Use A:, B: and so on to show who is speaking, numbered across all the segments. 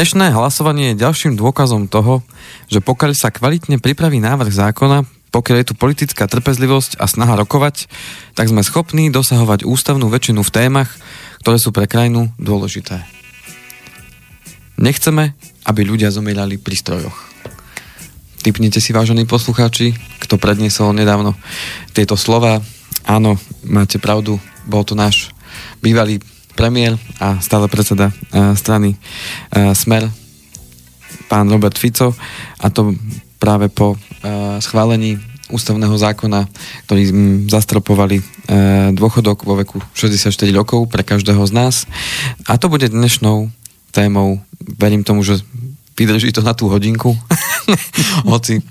A: Dnešné hlasovanie je ďalším dôkazom toho, že pokiaľ sa kvalitne pripraví návrh zákona, pokiaľ je tu politická trpezlivosť a snaha rokovať, tak sme schopní dosahovať ústavnú väčšinu v témach, ktoré sú pre krajinu dôležité. Nechceme, aby ľudia zomierali pri strojoch. Typnite si, vážení poslucháči, kto predniesol nedávno tieto slova. Áno, máte pravdu, bol to náš bývalý premiér a stále predseda uh, strany uh, Smer, pán Robert Fico, a to práve po uh, schválení ústavného zákona, ktorý m, zastropovali e, dôchodok vo veku 64 rokov pre každého z nás. A to bude dnešnou témou. Verím tomu, že vydrží to na tú hodinku. Hoci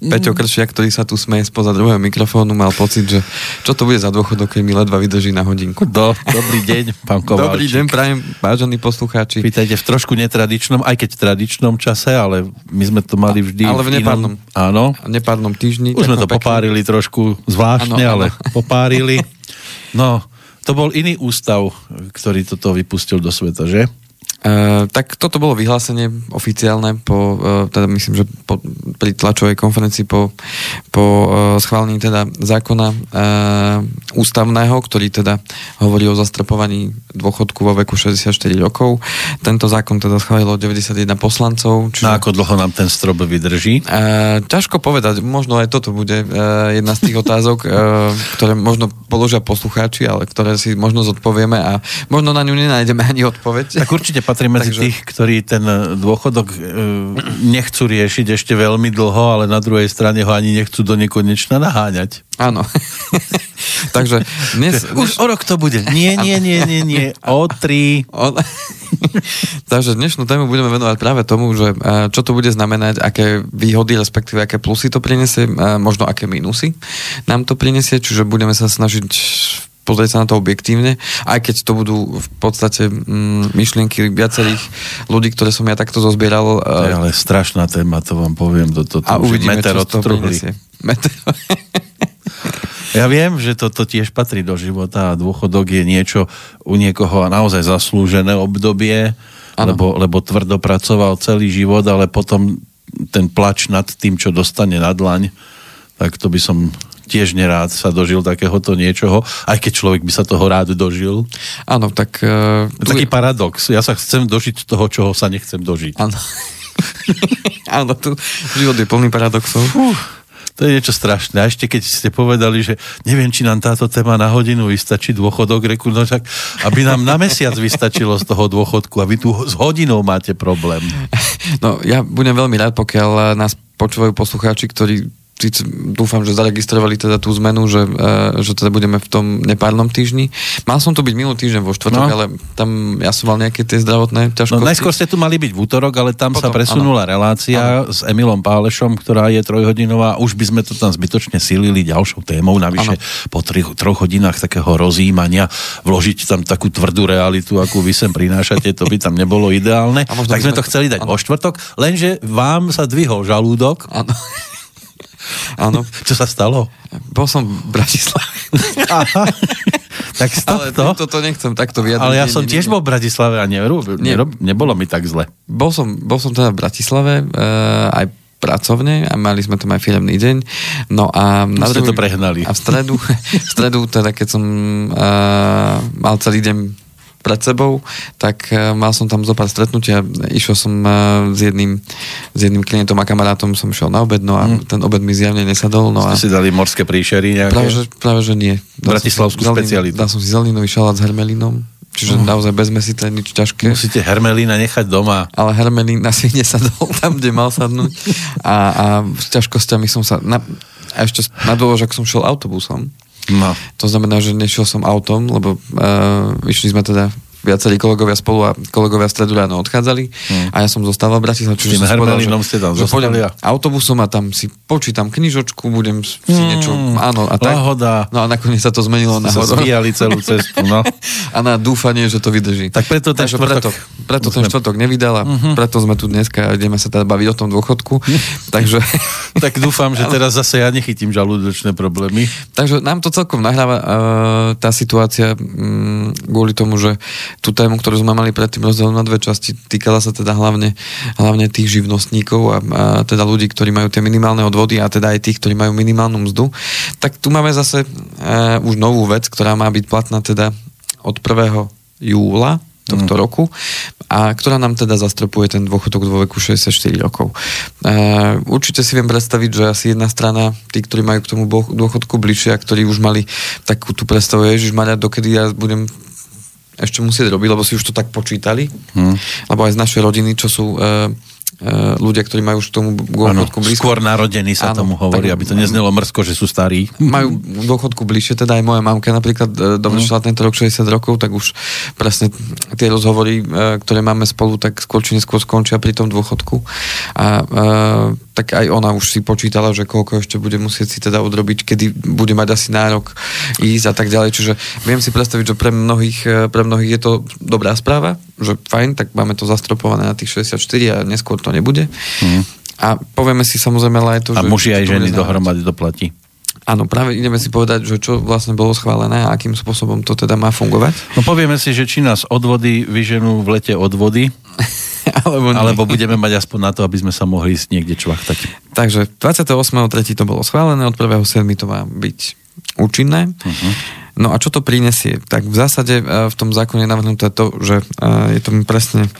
A: Peťo Kršiak, ktorý sa tu smeje spoza druhého mikrofónu, mal pocit, že čo to bude za dôchodok, keď mi ledva vydrží na hodinku.
B: Do, dobrý deň, pán Kovalčík.
A: Dobrý deň, prajem, vážení poslucháči.
B: Vítajte v trošku netradičnom, aj keď tradičnom čase, ale my sme to mali vždy
A: Ale v nepárnom.
B: Inom, áno.
A: V nepárnom týždni.
B: Už sme to
A: pekne.
B: popárili trošku zvláštne,
A: Áno, áno.
B: ale popárili. No, to bol iný ústav, ktorý toto vypustil do sveta, že?
A: Uh, tak toto bolo vyhlásenie oficiálne po, uh, teda myslím, že po, pri tlačovej konferencii po, po uh, schválení teda zákona uh, ústavného, ktorý teda hovorí o zastrapovaní dôchodku vo veku 64 rokov. Tento zákon teda schválilo 91 poslancov.
B: No ako dlho nám ten strop vydrží?
A: Uh, ťažko povedať, možno aj toto bude uh, jedna z tých otázok, uh, ktoré možno položia poslucháči, ale ktoré si možno zodpovieme a možno na ňu nenájdeme ani odpoveď.
B: Tak určite patrí medzi
A: Takže-
B: tých, ktorí ten e, dôchodok e, nechcú riešiť ešte veľmi dlho, ale na druhej strane ho ani nechcú do nekonečna naháňať.
A: Áno. Takže dnes...
B: Už o rok to bude. Nie, nie, nie, nie, nie. O tri.
A: On... Takže dnešnú tému budeme venovať práve tomu, že eh, čo to bude znamenať, aké výhody, respektíve aké plusy to prinesie, eh, možno aké minusy nám to prinesie, čiže budeme sa snažiť pozrieť sa na to objektívne, aj keď to budú v podstate mm, myšlienky viacerých ľudí, ktoré som ja takto zozbieral.
B: To je
A: eh,
B: ale strašná téma, to vám poviem. Do, to, to
A: a uvidíme,
B: meter
A: čo. Meter...
B: Ja viem, že toto tiež patrí do života a dôchodok je niečo u niekoho naozaj zaslúžené obdobie,
A: Áno.
B: lebo, lebo tvrdo pracoval celý život, ale potom ten plač nad tým, čo dostane na dlaň, tak to by som tiež nerád sa dožil takéhoto niečoho, aj keď človek by sa toho rád dožil.
A: Áno, tak... Uh,
B: Je taký paradox. Ja sa chcem dožiť toho, čoho sa nechcem dožiť.
A: Áno. Áno, tu život je plný paradoxov.
B: To je niečo strašné. A ešte keď ste povedali, že neviem, či nám táto téma na hodinu vystačí dôchodok, reku, no však, aby nám na mesiac vystačilo z toho dôchodku a vy tu s hodinou máte problém.
A: No, ja budem veľmi rád, pokiaľ nás počúvajú poslucháči, ktorí síce dúfam, že zaregistrovali teda tú zmenu, že, uh, že teda budeme v tom nepárnom týždni. Mal som tu byť minulý týždeň vo štvrtok,
B: No.
A: ale tam ja som mal nejaké tie zdravotné
B: No
A: ťažkosti.
B: najskôr ste tu mali byť v útorok, ale tam sa
A: Potom,
B: presunula relácia s Emilom Pálešom, ktorá je trojhodinová. Už by sme to tam zbytočne silili ďalšou témou. Navyše po tri, troch hodinách takého rozjímania vložiť tam takú tvrdú realitu, akú vy sem prinášate, to by tam nebolo ideálne. Tak sme to
A: to-
B: chceli dať
A: áno.
B: vo štvrtok, lenže vám sa dvihol žalúdok.
A: Áno. Áno.
B: Čo sa stalo?
A: Bol som v Bratislave.
B: Aha. tak
A: ale
B: stop to.
A: to, nechcem takto vyjadriť.
B: Ale ja som
A: nie,
B: tiež
A: nie.
B: bol v Bratislave a nerob,
A: Nie.
B: nerob, nebolo mi tak zle.
A: Bol som, bol som teda v Bratislave, uh, aj pracovne a mali sme tam aj firemný deň. No a na
B: ste to prehnali.
A: A v stredu, v stredu teda keď som uh, mal celý deň pred sebou, tak uh, mal som tam zo pár stretnutia. Išiel som uh, s, jedným, s jedným klientom a kamarátom, som išiel na obed, no a ten obed mi zjavne nesadol. No a
B: Ste si dali morské príšery nejaké?
A: práve, že, práve, že nie. Dal si
B: Bratislavskú
A: zeleninu-
B: špecialitu.
A: Dal som si zeleninový šalát s hermelínom, čiže naozaj bez mesité, nič ťažké.
B: Musíte hermelína nechať doma.
A: ale Hermelín asi nesadol tam, kde mal sadnúť. A, a s ťažkosťami som sa... Na, a ešte na dôložok som šiel autobusom.
B: No.
A: To znamená, že nešiel som autom, lebo uh, išli sme teda viacerí kolegovia spolu a kolegovia stredu ráno odchádzali
B: Hmm.
A: a ja som zostával v Bratislave.
B: Tým
A: som povedal,
B: Hermelínom ste tam
A: že pôjdem autobusom a tam si počítam knižočku, budem si
B: Hmm.
A: niečo... Áno, a tak.
B: Lahoda.
A: No a nakoniec sa to zmenilo na horor.
B: celú cestu, no.
A: A na dúfanie, že to vydrží.
B: Tak preto ten
A: Takže
B: štvrtok-
A: preto, preto ten štvrtok nevydal a preto sme tu dneska a ideme sa teda baviť o tom dôchodku. takže,
B: Tak dúfam, že teraz zase ja nechytím žalúdočné problémy.
A: takže nám to celkom nahráva uh, tá situácia um, kvôli tomu, že tú tému, ktorú sme mali predtým rozdelenú na dve časti, týkala sa teda hlavne, hlavne tých živnostníkov a, a teda ľudí, ktorí majú tie minimálne odvody a teda aj tých, ktorí majú minimálnu mzdu. Tak tu máme zase uh, už novú vec, ktorá má byť platná teda od 1. júla tohto mm. roku a ktorá nám teda zastropuje ten dôchodok vo veku 64 rokov. E, určite si viem predstaviť, že asi jedna strana, tí, ktorí majú k tomu dôchodku bližšie a ktorí už mali takú tú predstavu, že Maria, dokedy ja budem ešte musieť robiť, lebo si už to tak počítali, mm. lebo aj z našej rodiny, čo sú e, E, ľudia, ktorí majú už tomu dôchodku blízko.
B: Skôr narodení sa ano, tomu hovorí, tak, aby to neznelo mrzko, že sú starí.
A: Majú dôchodku bližšie, teda aj moja mamka napríklad e, dovršila mm. tento rok 60 rokov, tak už presne tie rozhovory, e, ktoré máme spolu, tak skôr či neskôr skončia pri tom dôchodku. A, a tak aj ona už si počítala, že koľko ešte bude musieť si teda odrobiť, kedy bude mať asi nárok ísť a tak ďalej. Čiže viem si predstaviť, že pre mnohých, pre mnohých je to dobrá správa, že fajn, tak máme to zastropované na tých 64 a neskôr to nebude. Mm. A povieme si samozrejme ale aj to,
B: a že... A muži aj ženy dohromady doplatí.
A: Áno, práve ideme si povedať, že čo vlastne bolo schválené a akým spôsobom to teda má fungovať.
B: No povieme si, že či nás odvody vyženú v lete od alebo, alebo budeme mať aspoň na to, aby sme sa mohli ísť niekde čvachtať.
A: Takže 28.3. to bolo schválené, od 1.7. to má byť účinné. Uh-huh. No a čo to prinesie? Tak v zásade e, v tom zákone je navrhnuté to, že e, je to presne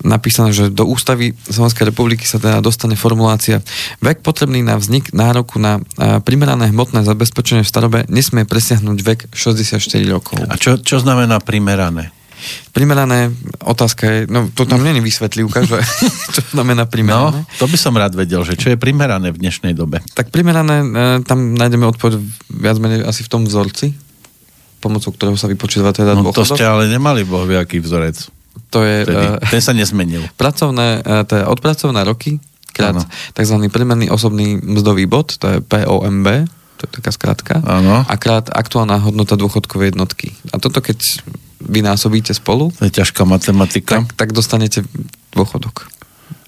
A: napísané, že do ústavy Slovenskej republiky sa teda dostane formulácia vek potrebný na vznik nároku na e, primerané hmotné zabezpečenie v starobe nesmie presiahnuť vek 64 rokov.
B: A čo, čo znamená primerané?
A: Primerané, otázka je, no to tam není vysvetlivka, že čo znamená primerané.
B: No, to by som rád vedel, že čo je primerané v dnešnej dobe.
A: Tak primerané, tam nájdeme odpoveď viac menej asi v tom vzorci, pomocou ktorého sa vypočítava teda
B: no, dôchodok. to ste ale nemali boh aký vzorec.
A: To je...
B: Uh, Ten sa nezmenil.
A: Pracovné, to je odpracovné roky, krát ano. tzv. priemerný osobný mzdový bod, to je POMB, to je taká skratka, ano. a krát aktuálna hodnota dôchodkovej jednotky. A toto keď vynásobíte spolu,
B: to je ťažká matematika,
A: tak, tak dostanete dôchodok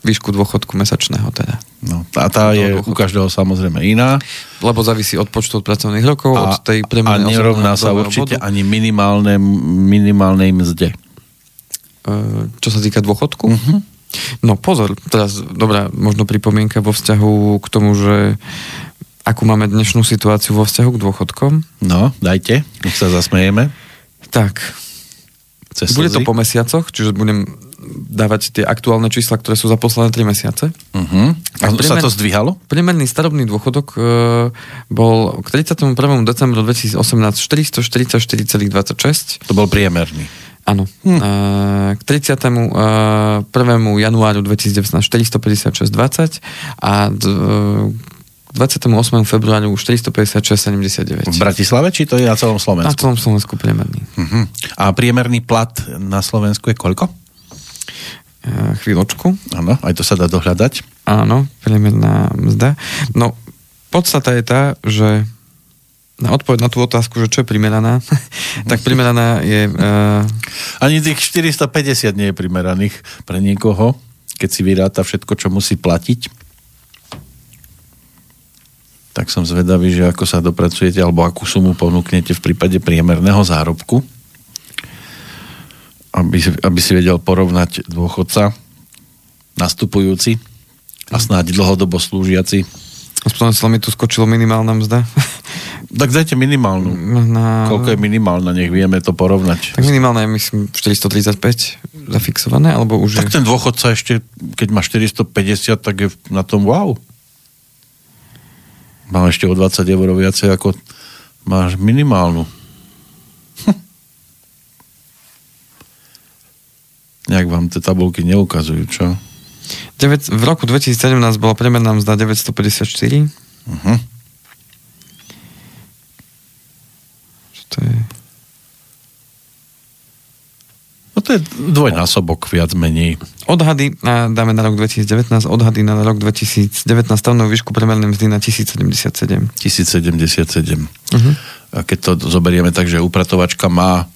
A: výšku dôchodku mesačného teda.
B: No, a tá je dôchodku. u každého samozrejme iná.
A: Lebo závisí od počtu od pracovných rokov,
B: a,
A: od tej
B: A nerovná sa určite bodu. ani minimálne, minimálnej mzde.
A: E, čo sa týka dôchodku? Uh-huh. No pozor, teraz dobrá možno pripomienka vo vzťahu k tomu, že akú máme dnešnú situáciu vo vzťahu k dôchodkom.
B: No, dajte, nech sa zasmejeme.
A: Tak, Cez bude to po mesiacoch, čiže budem dávať tie aktuálne čísla, ktoré sú za posledné 3 mesiace.
B: Uh-huh. A priemer, sa to zdvíhalo?
A: Priemerný starobný dôchodok e, bol k 31. decembru 2018 444,26.
B: To bol priemerný.
A: Áno. Hm. E, k 31. E, januáru 2019 456,20 a k 28. februáru 456,79.
B: V Bratislave, či to je na celom Slovensku?
A: Na celom Slovensku priemerný.
B: Uh-huh. A priemerný plat na Slovensku je koľko?
A: Eh, chvíľočku.
B: Áno, aj to sa dá dohľadať.
A: Áno, priemerná mzda. No, podstata je tá, že na odpoveď na tú otázku, že čo je primeraná, tak primeraná je... Uh...
B: Ani tých 450 nie je primeraných pre niekoho, keď si vyráta všetko, čo musí platiť. Tak som zvedavý, že ako sa dopracujete, alebo akú sumu ponúknete v prípade priemerného zárobku aby, aby si vedel porovnať dôchodca nastupujúci a snáď dlhodobo slúžiaci.
A: Aspoň sa mi tu skočilo minimálna mzda.
B: Tak dajte minimálnu. Na... Koľko je minimálna, nech vieme to porovnať.
A: Tak minimálna je myslím 435 zafixované, alebo už
B: Tak je... ten dôchodca ešte, keď má 450, tak je na tom wow. Má ešte o 20 eur viacej ako máš minimálnu. Nejak vám tie tabulky neukazujú, čo?
A: 9, v roku 2017 bola priemerná mzda 954. Uh-huh. Čo to je?
B: No to je dvojnásobok viac menej.
A: Odhady, a dáme na rok 2019, odhady na rok 2019 stavnú výšku priemernej mzdy na 1077.
B: 1077. Uh-huh. A keď to zoberieme tak, že upratovačka má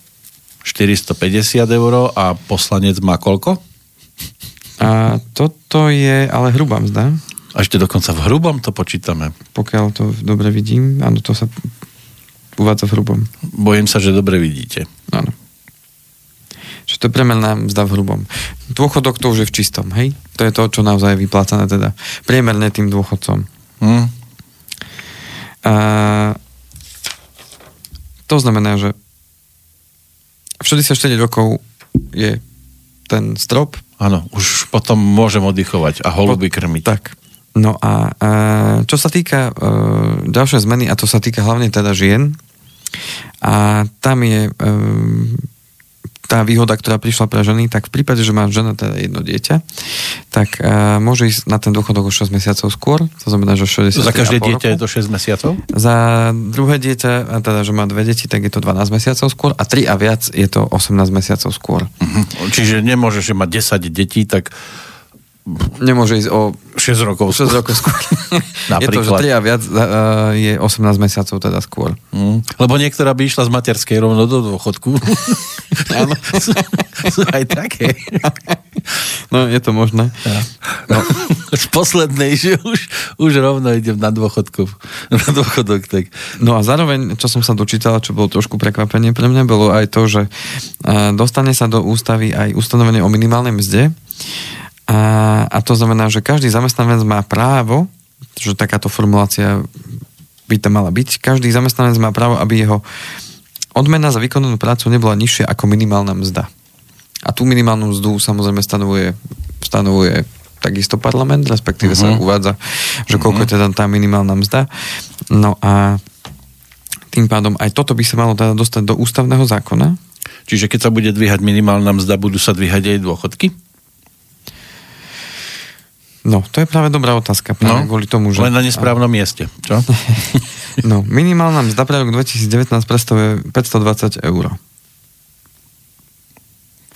B: 450 eur a poslanec má koľko?
A: A toto je ale hrubá mzda.
B: A ešte dokonca v hrubom to počítame.
A: Pokiaľ to dobre vidím, áno, to sa uvádza v hrubom.
B: Bojím sa, že dobre vidíte.
A: Áno. Čiže to je priemerná mzda v hrubom. Dôchodok to už je v čistom, hej? To je to, čo naozaj je vyplácané teda priemerne tým dôchodcom. Hmm. A, to znamená, že v 64 rokov je ten strop.
B: Áno, už potom môžem oddychovať a holuby krmiť.
A: Tak. No a, a čo sa týka uh, ďalšej zmeny, a to sa týka hlavne teda žien, a tam je um, tá výhoda, ktorá prišla pre ženy, tak v prípade, že má žena teda jedno dieťa, tak uh, môže ísť na ten dôchodok o 6 mesiacov skôr, to znamená, že 60
B: Za každé dieťa roku. je to 6 mesiacov?
A: Za druhé dieťa, teda, že má dve deti, tak je to 12 mesiacov skôr a 3 a viac je to 18 mesiacov skôr. Uh-huh.
B: Čiže nemôže, že má 10 detí, tak
A: Nemôže ísť o
B: 6 rokov
A: 6 rokov skôr. je to, že 3 a viac uh, je 18 mesiacov teda skôr.
B: Mm. Lebo niektorá by išla z materskej rovno do dôchodku. Áno. aj také.
A: no, je to možné. Ja.
B: No. z poslednej, že už, už rovno idem na dôchodku. Na dôchodok, tak.
A: No a zároveň, čo som sa dočítal, čo bolo trošku prekvapenie pre mňa, bolo aj to, že uh, dostane sa do ústavy aj ustanovenie o minimálnej mzde, a, a to znamená, že každý zamestnanec má právo, že takáto formulácia by tam mala byť, každý zamestnanec má právo, aby jeho odmena za vykonanú prácu nebola nižšia ako minimálna mzda. A tú minimálnu mzdu samozrejme stanovuje, stanovuje takisto parlament, respektíve uh-huh. sa mhm. uvádza, že koľko uh-huh. je teda tá minimálna mzda. No a tým pádom aj toto by sa malo teda dostať do ústavného zákona.
B: Čiže keď sa bude dvíhať minimálna mzda, budú sa dvíhať aj dôchodky?
A: No, to je práve dobrá otázka. Práve no, kvôli tomu, že...
B: Len na nesprávnom mieste, čo?
A: no, minimálna mzda pre rok 2019 predstavuje 520 eur.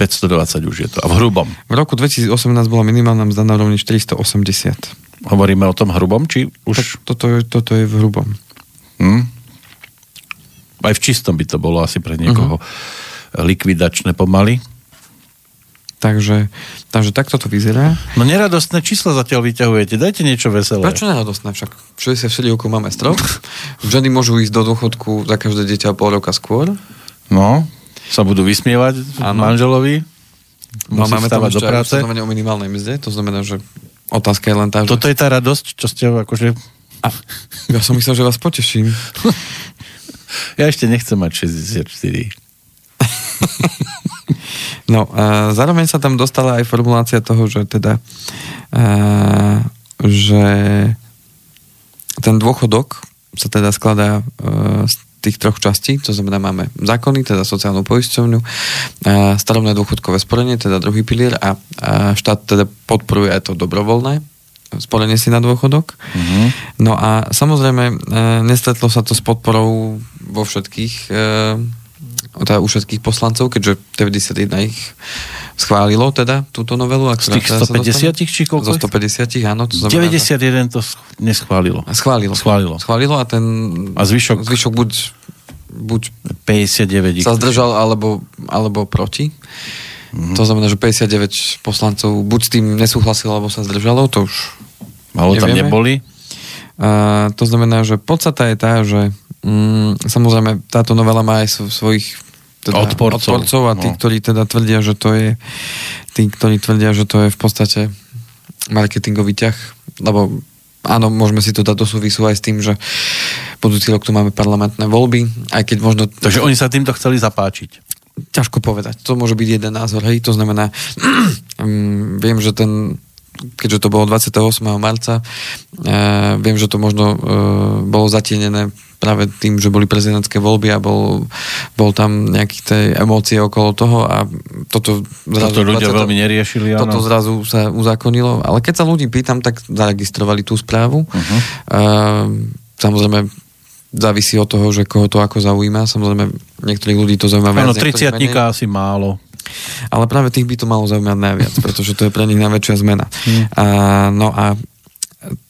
B: 520 už je to. A v hrubom?
A: V roku 2018 bola minimálna mzda na úrovni 480.
B: Hovoríme o tom hrubom, či už... Tak
A: toto, je, toto je v hrubom. Hmm?
B: Aj v čistom by to bolo asi pre niekoho uh-huh. likvidačné pomaly.
A: Takže, takže takto to vyzerá.
B: No neradostné čísla zatiaľ vyťahujete, dajte niečo veselé.
A: Prečo neradostné? Však 64 rokov máme strop, ženy môžu ísť do dôchodku za každé dieťa pol roka skôr.
B: No, sa budú vysmievať ano. manželovi.
A: No, máme tam do práce. o minimálnej mzde, to znamená, že otázka je len tá,
B: že... Toto je tá radosť, čo ste akože...
A: A, ja som myslel, že vás poteším.
B: ja ešte nechcem mať 64.
A: No a zároveň sa tam dostala aj formulácia toho, že teda a, že ten dôchodok sa teda skladá z tých troch častí, to znamená máme zákony, teda sociálnu poisťovňu, starobné dôchodkové sporenie, teda druhý pilier a, a štát teda podporuje aj to dobrovoľné sporenie si na dôchodok. Uh-huh. No a samozrejme, e, nestretlo sa to s podporou vo všetkých e, teda u všetkých poslancov, keďže 91 ich schválilo teda túto novelu.
B: Z tých 150 či koľko?
A: Zo 150, áno.
B: To znamená, 91 to neschválilo.
A: Schválilo.
B: Schválilo.
A: Schválilo a ten
B: a zvyšok,
A: zvyšok buď, buď
B: 59
A: sa zdržal alebo, alebo proti. Mm-hmm. To znamená, že 59 poslancov buď s tým nesúhlasilo, alebo sa zdržalo, to už
B: Ale tam neboli?
A: A, to znamená, že podstata je tá, že mm, samozrejme táto novela má aj svojich
B: teda odporcov.
A: odporcov a tí, no. ktorí teda tvrdia, že to je tí, ktorí tvrdia, že to je v podstate marketingový ťah, lebo áno, môžeme si to dať do súvisu aj s tým, že budúci rok tu máme parlamentné voľby, aj keď možno...
B: Takže oni sa týmto chceli zapáčiť.
A: Ťažko povedať. To môže byť jeden názor, hej, to znamená, um, viem, že ten keďže to bolo 28. marca, uh, viem, že to možno uh, bolo zatienené práve tým, že boli prezidentské voľby a bol, bol tam nejaké tie emócie okolo toho a toto
B: zrazu... Toto ľudia 20, veľmi neriešili,
A: áno. Toto zrazu sa uzákonilo, ale keď sa ľudí pýtam, tak zaregistrovali tú správu. Uh-huh. Uh, samozrejme, závisí od toho, že koho to ako zaujíma. Samozrejme, niektorých ľudí to zaujíma
B: viac. Áno, 30 asi málo.
A: Ale práve tých by to malo zaujímať najviac, pretože to je pre nich najväčšia zmena. Hmm. A, no a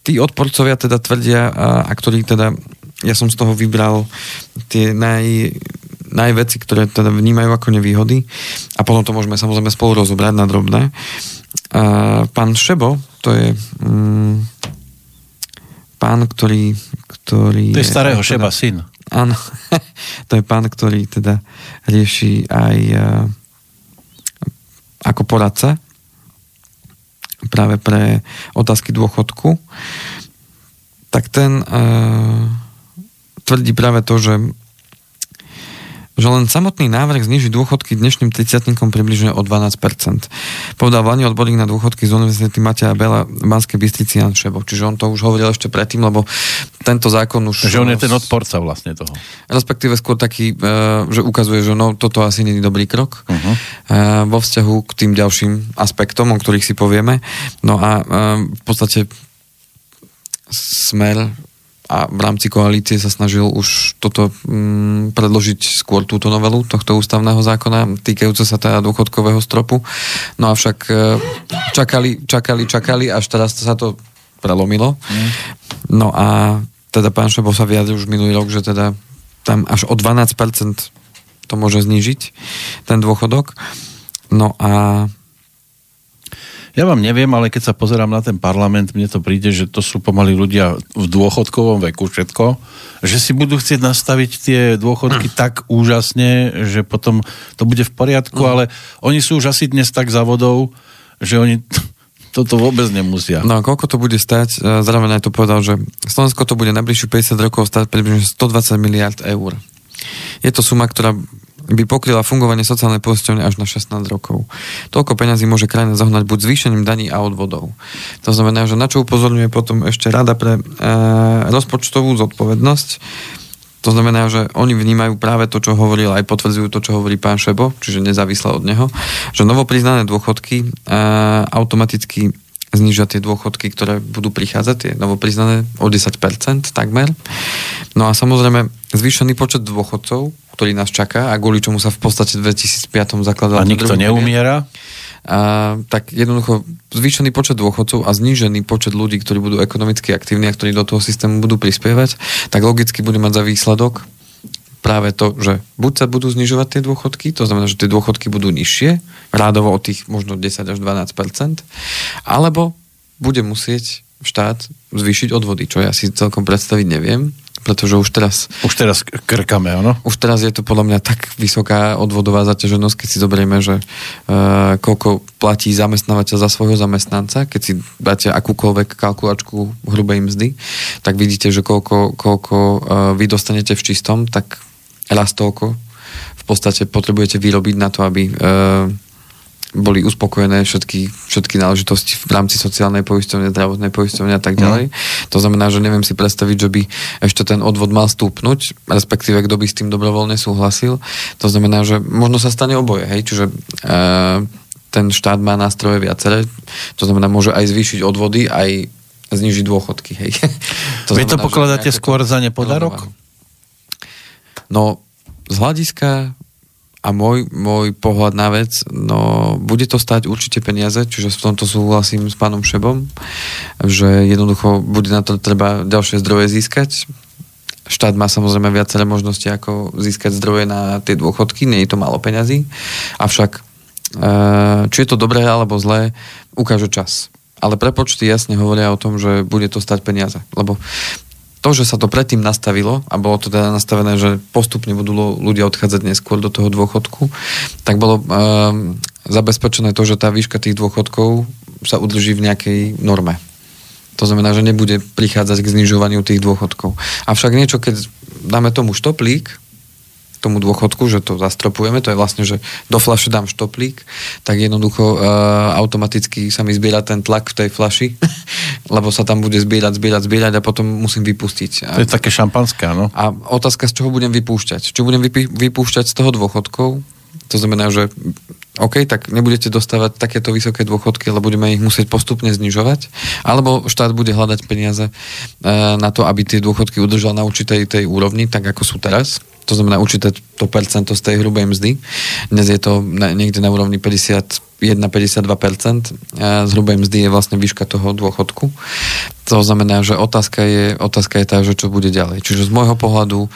A: tí odporcovia teda tvrdia, a, a ktorí teda ja som z toho vybral tie naj, najveci, ktoré teda vnímajú ako nevýhody a potom to môžeme samozrejme spolu rozobrať na drobné. A pán Šebo, to je mm, pán, ktorý, ktorý
B: to je starého teda, Šeba syn.
A: Áno, to je pán, ktorý teda rieši aj ako poradca práve pre otázky dôchodku, tak ten e, tvrdí práve to, že že len samotný návrh znižiť dôchodky dnešným 30 približne o 12%. Povedal vládny odborník na dôchodky z Univerzity Mateja Bela v Banskej Bystrici Jan Šebo. Čiže on to už hovoril ešte predtým, lebo tento zákon už...
B: Že on je ten odporca vlastne toho.
A: Respektíve skôr taký, e, že ukazuje, že no, toto asi nie je dobrý krok uh-huh. vo vzťahu k tým ďalším aspektom, o ktorých si povieme. No a e, v podstate smer a v rámci koalície sa snažil už toto mm, predložiť skôr túto novelu tohto ústavného zákona týkajúce sa teda dôchodkového stropu. No avšak e, čakali, čakali, čakali, až teraz sa to prelomilo. No a teda pán Šebo sa vyjadril už minulý rok, že teda tam až o 12% to môže znížiť ten dôchodok. No a
B: ja vám neviem, ale keď sa pozerám na ten parlament, mne to príde, že to sú pomaly ľudia v dôchodkovom veku všetko, že si budú chcieť nastaviť tie dôchodky mm. tak úžasne, že potom to bude v poriadku, mm. ale oni sú už asi dnes tak za vodou, že oni toto vôbec nemusia.
A: No a koľko to bude stať? E, zároveň aj to povedal, že Slovensko to bude najbližšie 50 rokov stať približne 120 miliard eur. Je to suma, ktorá by pokryla fungovanie sociálnej poisťovne až na 16 rokov. Toľko peňazí môže krajina zahnať buď zvýšením daní a odvodov. To znamená, že na čo upozorňuje potom ešte Rada pre e, rozpočtovú zodpovednosť, to znamená, že oni vnímajú práve to, čo hovoril, aj potvrdzujú to, čo hovorí pán Šebo, čiže nezávisle od neho, že novopriznané dôchodky e, automaticky znižia tie dôchodky, ktoré budú prichádzať, tie novopriznané o 10% takmer. No a samozrejme zvýšený počet dôchodcov, ktorý nás čaká a kvôli čomu sa v podstate v 2005 zakladal...
B: A nikto neumiera?
A: A, tak jednoducho zvýšený počet dôchodcov a znížený počet ľudí, ktorí budú ekonomicky aktívni a ktorí do toho systému budú prispievať, tak logicky bude mať za výsledok práve to, že buď sa budú znižovať tie dôchodky, to znamená, že tie dôchodky budú nižšie, rádovo o tých možno 10 až 12% alebo bude musieť štát zvýšiť odvody, čo ja si celkom predstaviť neviem pretože už teraz...
B: Už teraz krkame, áno?
A: Už teraz je to podľa mňa tak vysoká odvodová zaťaženosť, keď si zoberieme, že uh, koľko platí zamestnávateľ za svojho zamestnanca, keď si dáte akúkoľvek kalkulačku hrubej mzdy, tak vidíte, že koľko, koľko uh, vy dostanete v čistom, tak raz toľko v podstate potrebujete vyrobiť na to, aby uh, boli uspokojené všetky, všetky náležitosti v rámci sociálnej poisťovne, zdravotnej poisťovne a tak mhm. ďalej. Mm. To znamená, že neviem si predstaviť, že by ešte ten odvod mal stúpnuť, respektíve kto by s tým dobrovoľne súhlasil. To znamená, že možno sa stane oboje, hej, čiže e, ten štát má nástroje viaceré, to znamená, môže aj zvýšiť odvody, aj znižiť dôchodky, hej.
B: To Vy to pokladáte skôr za nepodarok?
A: No, z hľadiska a môj, môj pohľad na vec, no bude to stať určite peniaze, čiže v tomto súhlasím s pánom Šebom, že jednoducho bude na to treba ďalšie zdroje získať. Štát má samozrejme viaceré možnosti, ako získať zdroje na tie dôchodky, nie je to málo peňazí, avšak e, či je to dobré alebo zlé, ukáže čas. Ale prepočty jasne hovoria o tom, že bude to stať peniaze. Lebo to, že sa to predtým nastavilo a bolo to teda nastavené, že postupne budú ľudia odchádzať neskôr do toho dôchodku, tak bolo um, zabezpečené to, že tá výška tých dôchodkov sa udrží v nejakej norme. To znamená, že nebude prichádzať k znižovaniu tých dôchodkov. Avšak niečo, keď dáme tomu štoplík, tomu dôchodku, že to zastropujeme, to je vlastne, že do flaše dám štoplík, tak jednoducho uh, automaticky sa mi zbiera ten tlak v tej flaši, lebo sa tam bude zbierať, zbierať, zbierať a potom musím vypustiť.
B: To je také šampanské, áno?
A: A otázka, z čoho budem vypúšťať. Čo budem vypí, vypúšťať z toho dôchodkov, to znamená, že OK, tak nebudete dostávať takéto vysoké dôchodky, ale budeme ich musieť postupne znižovať, alebo štát bude hľadať peniaze e, na to, aby tie dôchodky udržal na určitej tej úrovni, tak ako sú teraz. To znamená určité to percento z tej hrubej mzdy. Dnes je to niekde na úrovni 51-52%. Z hrubej mzdy je vlastne výška toho dôchodku. To znamená, že otázka je, otázka je tá, že čo bude ďalej. Čiže z môjho pohľadu e,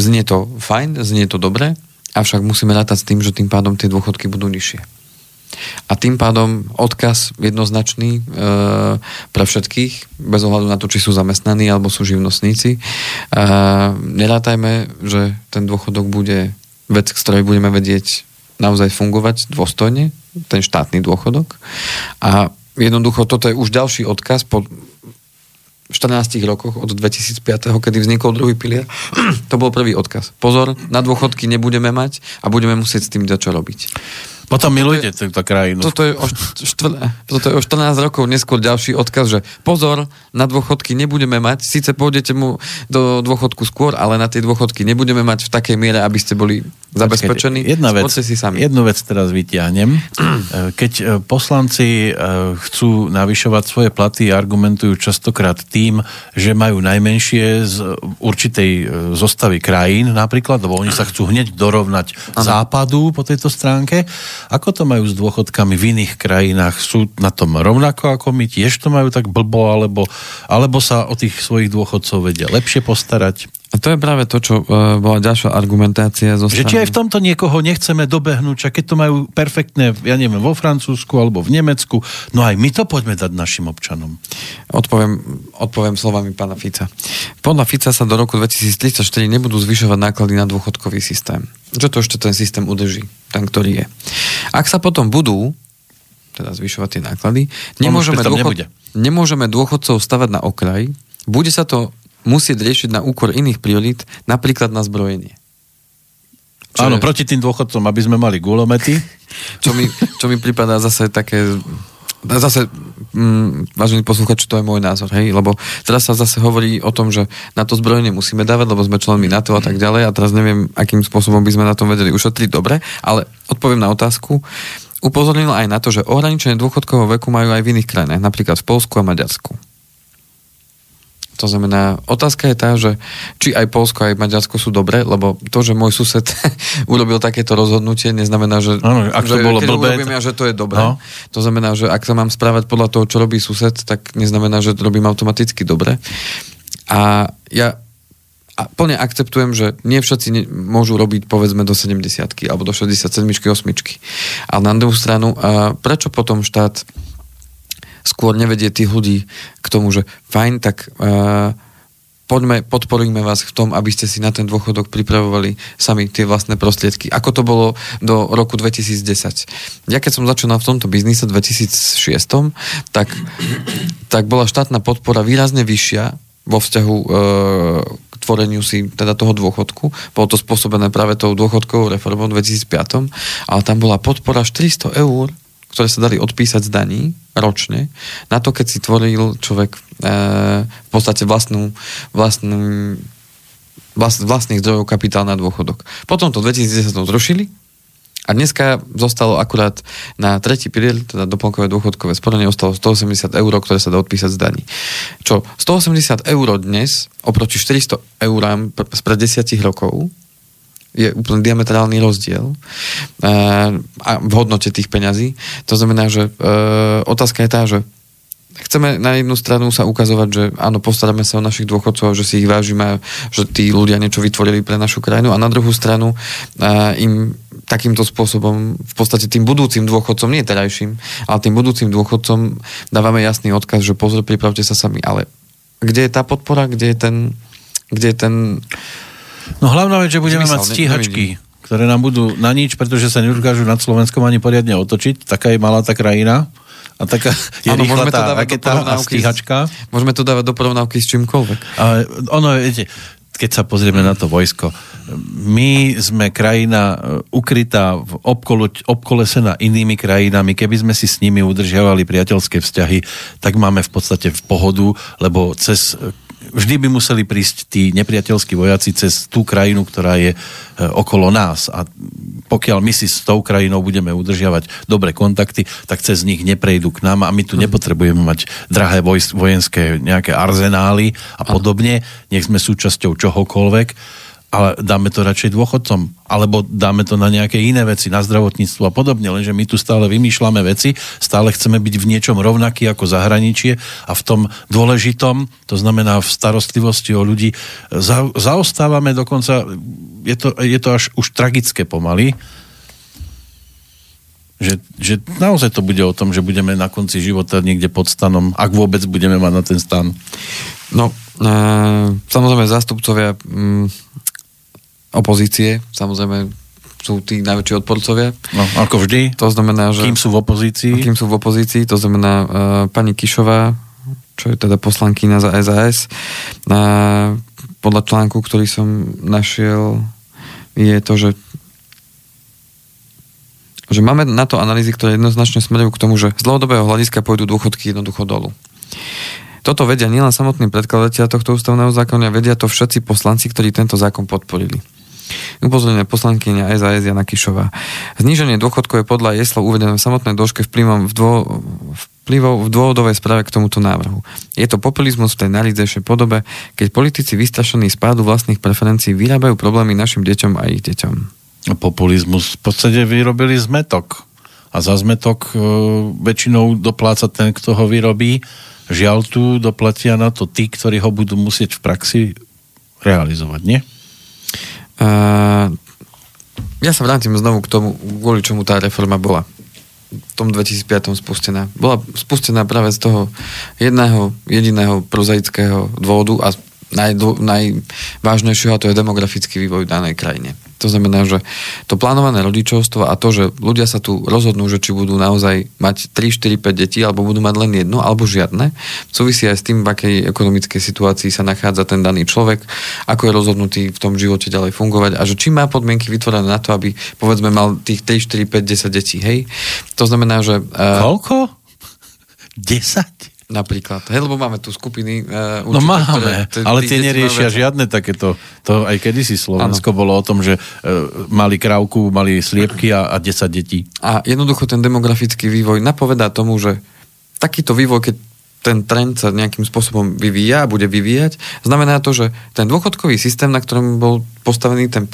A: znie to fajn, znie to dobre, avšak musíme rátať s tým, že tým pádom tie dôchodky budú nižšie. A tým pádom odkaz jednoznačný e, pre všetkých, bez ohľadu na to, či sú zamestnaní alebo sú živnostníci. E, nerátajme, že ten dôchodok bude vec, z ktorej budeme vedieť naozaj fungovať dôstojne, ten štátny dôchodok. A jednoducho toto je už ďalší odkaz po 14 rokoch od 2005, kedy vznikol druhý pilier, to bol prvý odkaz. Pozor, na dôchodky nebudeme mať a budeme musieť s tým čo robiť.
B: Potom milujte túto krajinu.
A: Toto je, o štvr, toto je o 14 rokov neskôr ďalší odkaz, že pozor, na dôchodky nebudeme mať, síce pôjdete mu do dôchodku skôr, ale na tie dôchodky nebudeme mať v takej miere, aby ste boli zabezpečení.
B: Jedna vec, si sami. jednu vec teraz vyťahnem. Keď e, poslanci e, chcú navyšovať svoje platy, argumentujú častokrát tým, že majú najmenšie z určitej zostavy krajín napríklad, lebo oni sa chcú hneď dorovnať ano. západu po tejto stránke ako to majú s dôchodkami v iných krajinách? Sú na tom rovnako ako my? Tiež to majú tak blbo, alebo, alebo sa o tých svojich dôchodcov vedia lepšie postarať?
A: A to je práve to, čo uh, bola ďalšia argumentácia zo
B: Že či aj v tomto niekoho nechceme dobehnúť, a keď to majú perfektné, ja neviem, vo Francúzsku alebo v Nemecku, no aj my to poďme dať našim občanom.
A: Odpoviem, odpoviem slovami pána Fica. Podľa Fica sa do roku 2034 nebudú zvyšovať náklady na dôchodkový systém. Že to ešte ten systém udrží, ten, ktorý je. Ak sa potom budú teda zvyšovať tie náklady, nemôžeme, dôchod, nemôžeme dôchodcov stavať na okraj, bude sa to musieť riešiť na úkor iných priorít, napríklad na zbrojenie.
B: Čo Áno, je... proti tým dôchodcom, aby sme mali gulomety.
A: čo, mi, čo mi prípada zase také zase, mm, vážení posluchači, to je môj názor, hej, lebo teraz sa zase hovorí o tom, že na to zbrojenie musíme dávať, lebo sme členmi NATO a tak ďalej a teraz neviem, akým spôsobom by sme na tom vedeli ušetriť dobre, ale odpoviem na otázku. Upozornil aj na to, že ohraničenie dôchodkového veku majú aj v iných krajinách, napríklad v Polsku a Maďarsku. To znamená, otázka je tá, že či aj Polsko, aj Maďarsko sú dobré, lebo to, že môj sused urobil takéto rozhodnutie, neznamená, že,
B: ano, ak to
A: že
B: bolo
A: keď blbé, urobím ja, že to je dobré. No. To znamená, že ak sa mám správať podľa toho, čo robí sused, tak neznamená, že to robím automaticky dobre. A ja a plne akceptujem, že nie všetci ne, môžu robiť povedzme do 70 alebo do 67 8 Ale na druhú stranu, a prečo potom štát skôr nevedie tých ľudí k tomu, že fajn, tak uh, poďme, podporíme vás v tom, aby ste si na ten dôchodok pripravovali sami tie vlastné prostriedky. Ako to bolo do roku 2010. Ja keď som začal v tomto biznise v 2006, tak, tak bola štátna podpora výrazne vyššia vo vzťahu e, k tvoreniu si teda toho dôchodku. Bolo to spôsobené práve tou dôchodkovou reformou v 2005, ale tam bola podpora 400 eur ktoré sa dali odpísať z daní ročne, na to, keď si tvoril človek e, v podstate vlastnú, vlastnú vlast, vlastných zdrojov kapitál na dôchodok. Potom to v 2010 zrušili a dneska zostalo akurát na tretí pilier, teda doplnkové dôchodkové sporenie, ostalo 180 eur, ktoré sa dá odpísať z daní. Čo 180 eur dnes oproti 400 eurám spred 10 rokov je úplne diametrálny rozdiel uh, a v hodnote tých peňazí. To znamená, že uh, otázka je tá, že chceme na jednu stranu sa ukazovať, že áno, postaráme sa o našich dôchodcov, že si ich vážime, že tí ľudia niečo vytvorili pre našu krajinu a na druhú stranu uh, im takýmto spôsobom v podstate tým budúcim dôchodcom, nie terajším, ale tým budúcim dôchodcom dávame jasný odkaz, že pozor, pripravte sa sami. Ale kde je tá podpora, kde je ten, kde je ten
B: No hlavná vec, že budeme Zmysel, mať stíhačky, nevidím. ktoré nám budú na nič, pretože sa nedokážu nad Slovenskom ani poriadne otočiť. Taká je malá tá krajina. A taká je ano, rýchla tá raketa a stíhačka.
A: Môžeme to dávať do porovnávky s čímkoľvek.
B: Ale ono, viete, keď sa pozrieme na to vojsko, my sme krajina e, ukrytá, obkolo, obkolesená inými krajinami. Keby sme si s nimi udržiavali priateľské vzťahy, tak máme v podstate v pohodu, lebo cez vždy by museli prísť tí nepriateľskí vojaci cez tú krajinu, ktorá je e, okolo nás. A pokiaľ my si s tou krajinou budeme udržiavať dobré kontakty, tak cez nich neprejdú k nám a my tu mhm. nepotrebujeme mať drahé vojenské nejaké arzenály a podobne. Nech sme súčasťou čohokoľvek ale dáme to radšej dôchodcom, alebo dáme to na nejaké iné veci, na zdravotníctvo a podobne, lenže my tu stále vymýšľame veci, stále chceme byť v niečom rovnaký ako zahraničie a v tom dôležitom, to znamená v starostlivosti o ľudí, za, zaostávame dokonca, je to, je to až už tragické pomaly, že, že naozaj to bude o tom, že budeme na konci života niekde pod stanom, ak vôbec budeme mať na ten stan.
A: No, e, samozrejme zástupcovia mm, opozície, samozrejme sú tí najväčší odporcovia.
B: No, ako vždy.
A: To znamená, že...
B: Kým sú v opozícii.
A: Kým sú v opozícii, to znamená uh, pani Kišová, čo je teda poslankyňa za SAS, uh, podľa článku, ktorý som našiel, je to, že že máme na to analýzy, ktoré jednoznačne smerujú k tomu, že z dlhodobého hľadiska pôjdu dôchodky jednoducho dolu. Toto vedia nielen samotní predkladatelia tohto ústavného zákona, vedia to všetci poslanci, ktorí tento zákon podporili. Upozornené poslankyňa SAS Jana Kišová. Zníženie dôchodkov je podľa jeslov uvedené v samotnej dĺžke vplyvom v, dô, vplyvov v dôvodovej správe k tomuto návrhu. Je to populizmus v tej najlidzejšej podobe, keď politici vystrašení z pádu vlastných preferencií vyrábajú problémy našim deťom a ich deťom.
B: Populizmus v podstate vyrobili zmetok. A za zmetok e, väčšinou dopláca ten, kto ho vyrobí. Žiaľ tu doplatia na to tí, ktorí ho budú musieť v praxi realizovať, nie?
A: Uh, ja sa vrátim znovu k tomu, kvôli čomu tá reforma bola v tom 2005 spustená. Bola spustená práve z toho jedného, jediného prozaického dôvodu a naj, najvážnejšieho a to je demografický vývoj v danej krajine. To znamená, že to plánované rodičovstvo a to, že ľudia sa tu rozhodnú, že či budú naozaj mať 3, 4, 5 detí, alebo budú mať len jedno, alebo žiadne, súvisí aj s tým, v akej ekonomickej situácii sa nachádza ten daný človek, ako je rozhodnutý v tom živote ďalej fungovať a že či má podmienky vytvorené na to, aby povedzme mal tých 3, 4, 5, 10 detí, hej. To znamená, že...
B: Uh, Koľko? 10?
A: Napríklad. Hej, lebo máme tu skupiny
B: uh, určite, No máme, ktoré, ale tie neriešia máme... žiadne takéto. To aj kedysi Slovensko ano. bolo o tom, že uh, mali krávku, mali sliepky a, a 10 detí.
A: A jednoducho ten demografický vývoj napovedá tomu, že takýto vývoj, keď ten trend sa nejakým spôsobom vyvíja a bude vyvíjať, znamená to, že ten dôchodkový systém, na ktorom bol postavený ten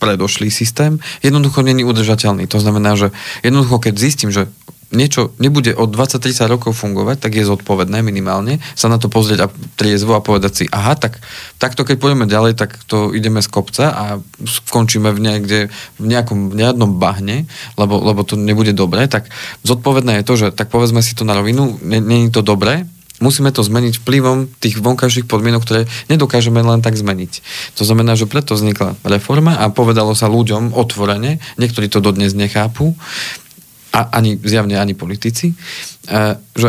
A: predošlý systém, jednoducho není udržateľný. To znamená, že jednoducho, keď zistím, že niečo nebude od 20-30 rokov fungovať, tak je zodpovedné minimálne sa na to pozrieť a triezvo a povedať si, aha, tak takto keď pôjdeme ďalej, tak to ideme z kopca a skončíme v, niekde, v nejakom nejakom bahne, lebo, lebo to nebude dobré, tak zodpovedné je to, že tak povedzme si to na rovinu, není to dobré, musíme to zmeniť vplyvom tých vonkajších podmienok, ktoré nedokážeme len tak zmeniť. To znamená, že preto vznikla reforma a povedalo sa ľuďom otvorene, niektorí to dodnes nechápu, a ani zjavne ani politici, e, že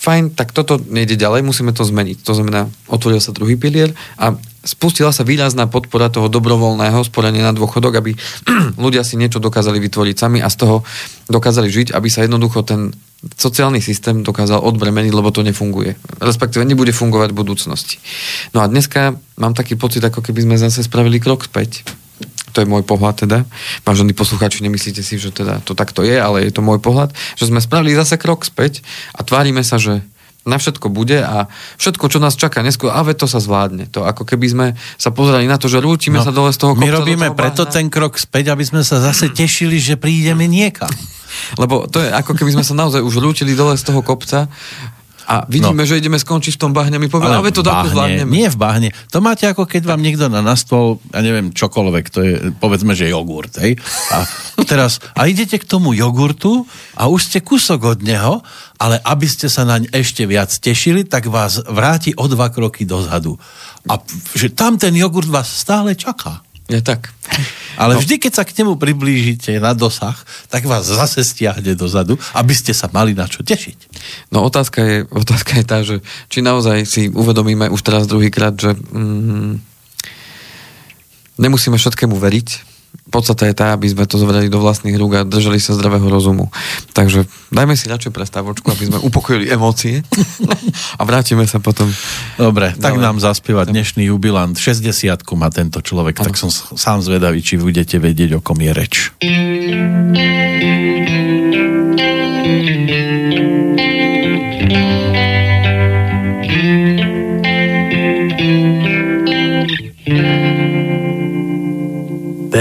A: fajn, tak toto nejde ďalej, musíme to zmeniť. To znamená, otvoril sa druhý pilier a spustila sa výrazná podpora toho dobrovoľného sporenia na dôchodok, aby ľudia si niečo dokázali vytvoriť sami a z toho dokázali žiť, aby sa jednoducho ten sociálny systém dokázal odbremeniť, lebo to nefunguje. Respektíve nebude fungovať v budúcnosti. No a dneska mám taký pocit, ako keby sme zase spravili krok späť to je môj pohľad teda, vážení poslucháči, nemyslíte si, že teda to takto je, ale je to môj pohľad, že sme spravili zase krok späť a tvárime sa, že na všetko bude a všetko, čo nás čaká neskôr, ale to sa zvládne. To ako keby sme sa pozerali na to, že rútime no, sa dole z toho kopca.
B: My robíme preto bahna. ten krok späť, aby sme sa zase tešili, že prídeme niekam.
A: Lebo to je ako keby sme sa naozaj už rúčili dole z toho kopca a vidíme, no. že ideme skončiť v tom bahne. My povieme, ale, to bahne, zvládneme.
B: Nie v bahne. To máte ako keď vám niekto na, na stôl, ja neviem, čokoľvek, to je, povedzme, že jogurt, hej? A teraz, a idete k tomu jogurtu a už ste kúsok od neho, ale aby ste sa naň ešte viac tešili, tak vás vráti o dva kroky dozadu. A že tam ten jogurt vás stále čaká.
A: Je tak.
B: Ale no. vždy, keď sa k nemu priblížite na dosah, tak vás zase stiahne dozadu, aby ste sa mali na čo tešiť.
A: No otázka je, otázka je tá, že či naozaj si uvedomíme už teraz druhýkrát, že mm, nemusíme všetkému veriť, podstata je tá, aby sme to zvedali do vlastných rúk a držali sa zdravého rozumu. Takže dajme si radšej prestávočku, aby sme upokojili emócie a vrátime sa potom.
B: Dobre, tak nám zaspieva dnešný jubilant. 60 má tento človek, ano. tak som sám zvedavý, či budete vedieť, o kom je reč.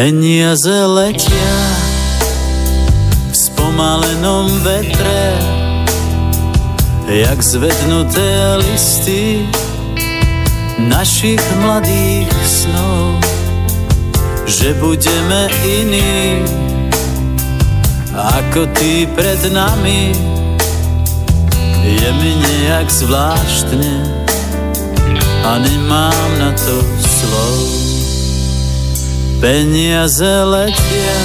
C: Peniaze letia v spomalenom vetre, jak zvednuté listy našich mladých snov, že budeme iní ako tí pred nami. Je mi nejak zvláštne a nemám na to slov. Peniaze letia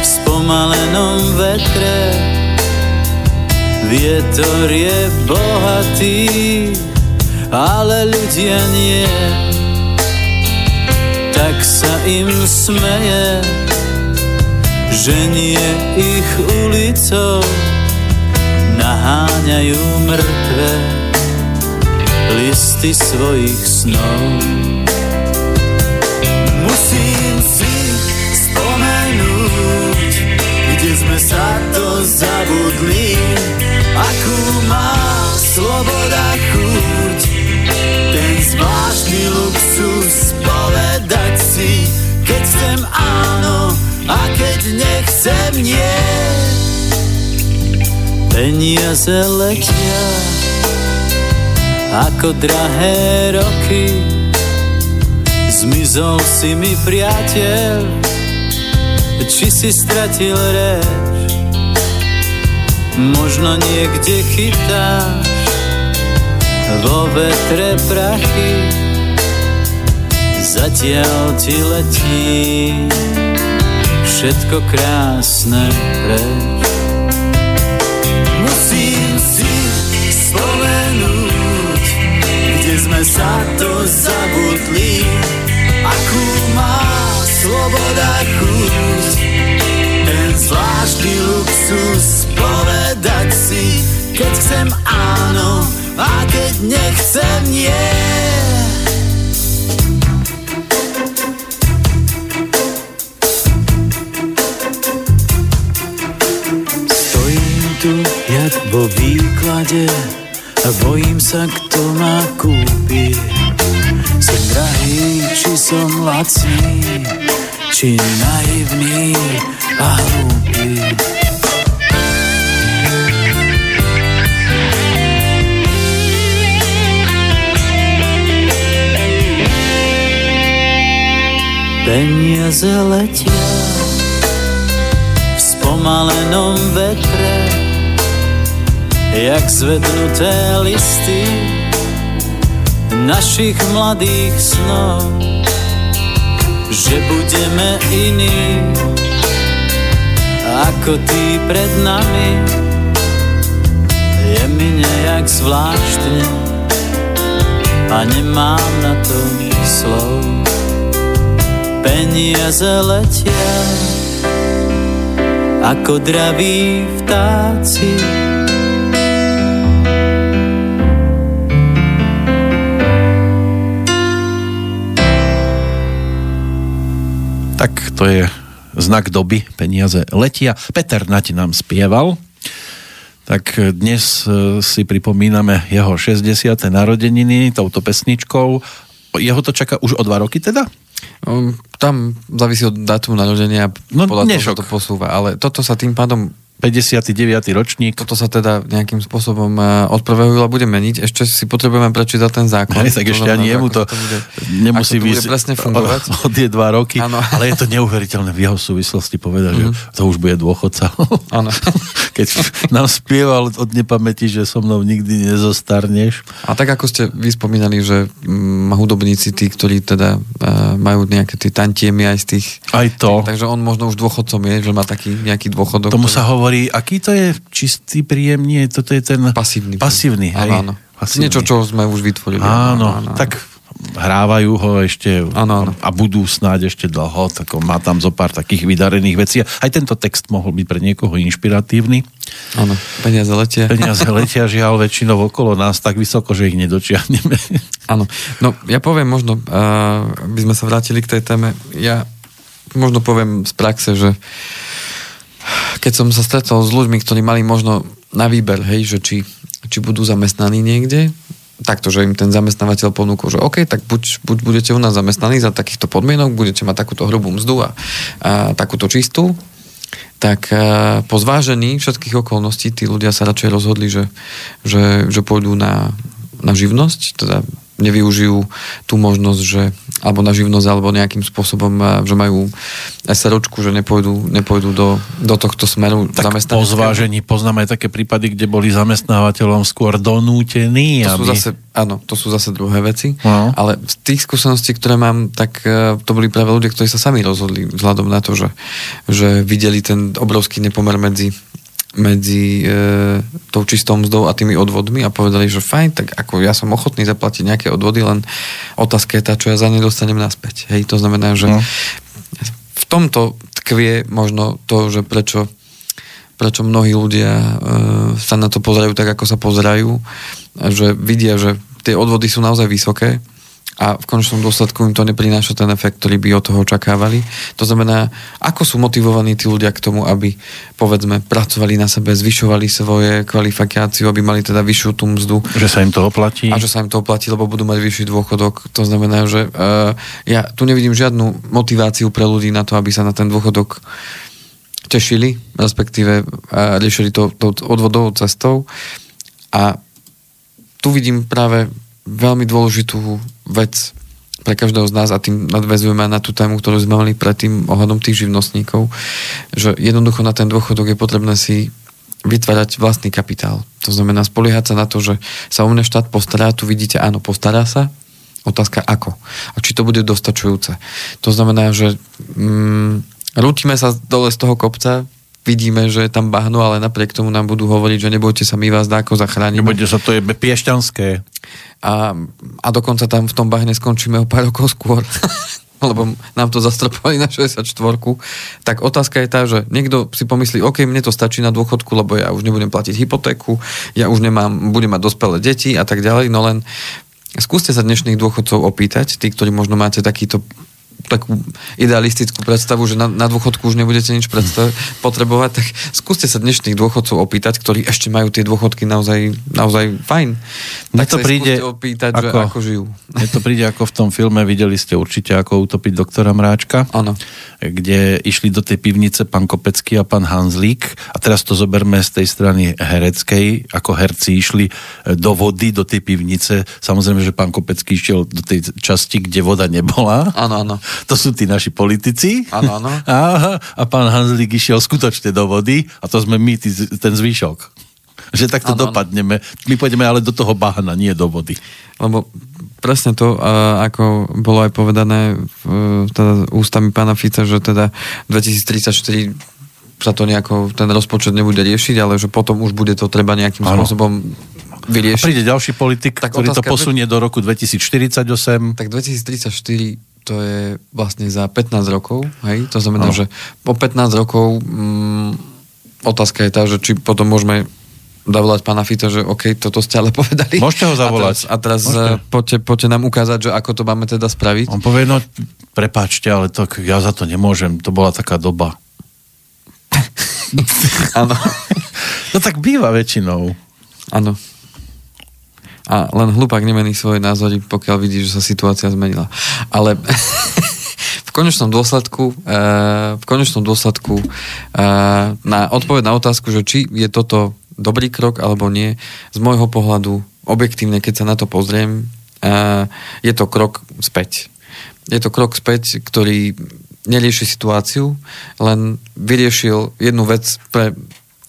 C: spomalenom vetre. Vietor je bohatý, ale ľudia nie. Tak sa im smeje, že nie ich ulicou naháňajú mŕtve listy svojich snov. Zabudli, akú má sloboda chuť, ten zvláštny luxus povedať si, keď chcem áno a keď nechcem nie. Peniaze letia ako drahé roky. Zmizol si mi priateľ, či si stratil reč. Možno niekde chytáš vo vetre prachy, zatiaľ ti letí všetko krásne preč. sme sa to zabudli, akú má sloboda chuť. Zvláštny luxus povedať si, keď chcem áno a keď nechcem nie. Stojím tu jak vo výklade a bojím sa, kto ma kúpi. Som drahý, či som lacný, či naivný a hlúpy. Peniaze letia v spomalenom vetre jak zvednuté listy našich mladých snov, že budeme iní ako tí pred nami. Je mi nejak zvláštne a nemám na to slov. Peniaze letia ako draví vtáci
B: tak to je znak doby, peniaze letia. Peter Nať nám spieval, tak dnes e, si pripomíname jeho 60. narodeniny touto pesničkou. Jeho to čaká už o dva roky teda?
A: Um, tam závisí od dátumu narodenia, no, podľa toho to posúva, ale toto sa tým pádom
B: 59. ročník.
A: Toto sa teda nejakým spôsobom eh, od 1. júla bude meniť. Ešte si potrebujeme prečítať ten zákon.
B: Ne, tak ešte ani jemu to, to bude, nemusí
A: byť presne fungovať.
B: Od, je dva roky, ano. ale je to neuveriteľné v jeho súvislosti povedať, mm-hmm. že mhm. to už bude dôchodca.
A: Áno.
B: Keď nám spieval od nepamäti, že so mnou nikdy nezostarneš.
A: A tak ako ste vyspomínali, že mm, hudobníci, tí, ktorí teda uh, majú nejaké tie tantiemy aj z tých...
B: Aj to.
A: Takže on možno už dôchodcom je, že má taký nejaký dôchodok.
B: Tomu ktorý... sa hovorí hovorí, aký to je čistý príjem? Nie, toto je ten...
A: Pasívny.
B: Pasívny, hej?
A: Áno, áno. Pasívny. Niečo, čo sme už vytvorili.
B: Áno, áno, áno. tak hrávajú ho ešte ano, ano. a budú snáď ešte dlho, tak má tam zo pár takých vydarených vecí. Aj tento text mohol byť pre niekoho inšpiratívny.
A: Áno, peniaze letia.
B: Peniaze letia, žiaľ, väčšinou okolo nás tak vysoko, že ich nedočiahneme.
A: Áno, no ja poviem možno, uh, by sme sa vrátili k tej téme, ja možno poviem z praxe, že uh, keď som sa stretol s ľuďmi, ktorí mali možno na výber, hej, že či, či budú zamestnaní niekde, takto, že im ten zamestnávateľ ponúkol, že OK, tak buď, buď budete u nás zamestnaní za takýchto podmienok, budete mať takúto hrubú mzdu a, a takúto čistú, tak a, po zvážení všetkých okolností tí ľudia sa radšej rozhodli, že, že, že pôjdu na na živnosť, teda nevyužijú tú možnosť, že alebo na živnosť, alebo nejakým spôsobom, že majú SROčku, že nepôjdu, nepôjdu do, do tohto smeru
B: tak po zvážení poznáme aj také prípady, kde boli zamestnávateľom skôr donútení.
A: To aby... sú zase, áno, to sú zase druhé veci, no. ale z tých skúseností, ktoré mám, tak e, to boli práve ľudia, ktorí sa sami rozhodli vzhľadom na to, že, že videli ten obrovský nepomer medzi medzi e, tou čistou mzdou a tými odvodmi a povedali, že fajn, tak ako ja som ochotný zaplatiť nejaké odvody, len otázka je tá, čo ja za ne dostanem naspäť. Hej, to znamená, že no. v tomto tkvie možno to, že prečo, prečo mnohí ľudia e, sa na to pozerajú tak, ako sa pozerajú, že vidia, že tie odvody sú naozaj vysoké, a v konečnom dôsledku im to neprináša ten efekt, ktorý by od toho očakávali. To znamená, ako sú motivovaní tí ľudia k tomu, aby povedzme pracovali na sebe, zvyšovali svoje kvalifikáciu, aby mali teda vyššiu tú mzdu.
B: Že sa im to oplatí.
A: A že sa im to oplatí, lebo budú mať vyšší dôchodok. To znamená, že uh, ja tu nevidím žiadnu motiváciu pre ľudí na to, aby sa na ten dôchodok tešili, respektíve uh, riešili to, to odvodovou cestou. A tu vidím práve veľmi dôležitú vec pre každého z nás a tým nadvezujeme na tú tému, ktorú sme mali predtým ohľadom tých živnostníkov, že jednoducho na ten dôchodok je potrebné si vytvárať vlastný kapitál. To znamená spoliehať sa na to, že sa o mne štát postará, tu vidíte, áno, postará sa, otázka ako. A či to bude dostačujúce. To znamená, že mm, rútime sa dole z toho kopca, vidíme, že je tam bahno, ale napriek tomu nám budú hovoriť, že nebojte sa, my vás dáko zachránime.
B: Nebojte sa, to je piešťanské.
A: A, a dokonca tam v tom bahne skončíme o pár rokov skôr. lebo nám to zastropovali na 64 tak otázka je tá, že niekto si pomyslí, OK, mne to stačí na dôchodku, lebo ja už nebudem platiť hypotéku, ja už nemám, budem mať dospelé deti a tak ďalej, no len skúste sa dnešných dôchodcov opýtať, tí, ktorí možno máte takýto takú idealistickú predstavu, že na, na dôchodku už nebudete nič predstav- potrebovať, tak skúste sa dnešných dôchodcov opýtať, ktorí ešte majú tie dôchodky naozaj, naozaj fajn.
B: Mne tak to príde
A: opýtať, ako, že ako žijú.
B: Mne to príde ako v tom filme, videli ste určite, ako utopiť doktora Mráčka.
A: Áno.
B: Kde išli do tej pivnice pán Kopecký a pán Hanzlík a teraz to zoberme z tej strany hereckej, ako herci išli e, do vody, do tej pivnice. Samozrejme, že pán Kopecký išiel do tej časti, kde voda nebola.
A: Áno, áno
B: to sú tí naši politici.
A: Áno, áno.
B: A, a pán Hanzlík išiel skutočne do vody a to sme my, tý, ten zvyšok. Že takto ano, dopadneme. My pôjdeme ale do toho bahna, nie do vody.
A: Lebo presne to, ako bolo aj povedané teda ústami pána Fica, že teda 2034 sa to nejako, ten rozpočet nebude riešiť, ale že potom už bude to treba nejakým ano. spôsobom vyriešiť.
B: A príde ďalší politik, tak ktorý to posunie do roku 2048.
A: Tak 2034 to je vlastne za 15 rokov, hej? To znamená, no. že po 15 rokov mm, otázka je tá, že či potom môžeme zavolať pána Fica, že OK, toto ste ale povedali.
B: Môžete ho zavolať.
A: A teraz, a teraz eh, poďte, poďte nám ukázať, že ako to máme teda spraviť.
B: On povie, no prepáčte, ale to, ja za to nemôžem, to bola taká doba.
A: Áno.
B: no tak býva väčšinou.
A: Áno a len hlupák nemení svoje názory, pokiaľ vidí, že sa situácia zmenila. Ale v konečnom dôsledku, eh, v konečnom dôsledku eh, na odpoveď na otázku, že či je toto dobrý krok alebo nie, z môjho pohľadu objektívne, keď sa na to pozriem, eh, je to krok späť. Je to krok späť, ktorý nerieši situáciu, len vyriešil jednu vec pre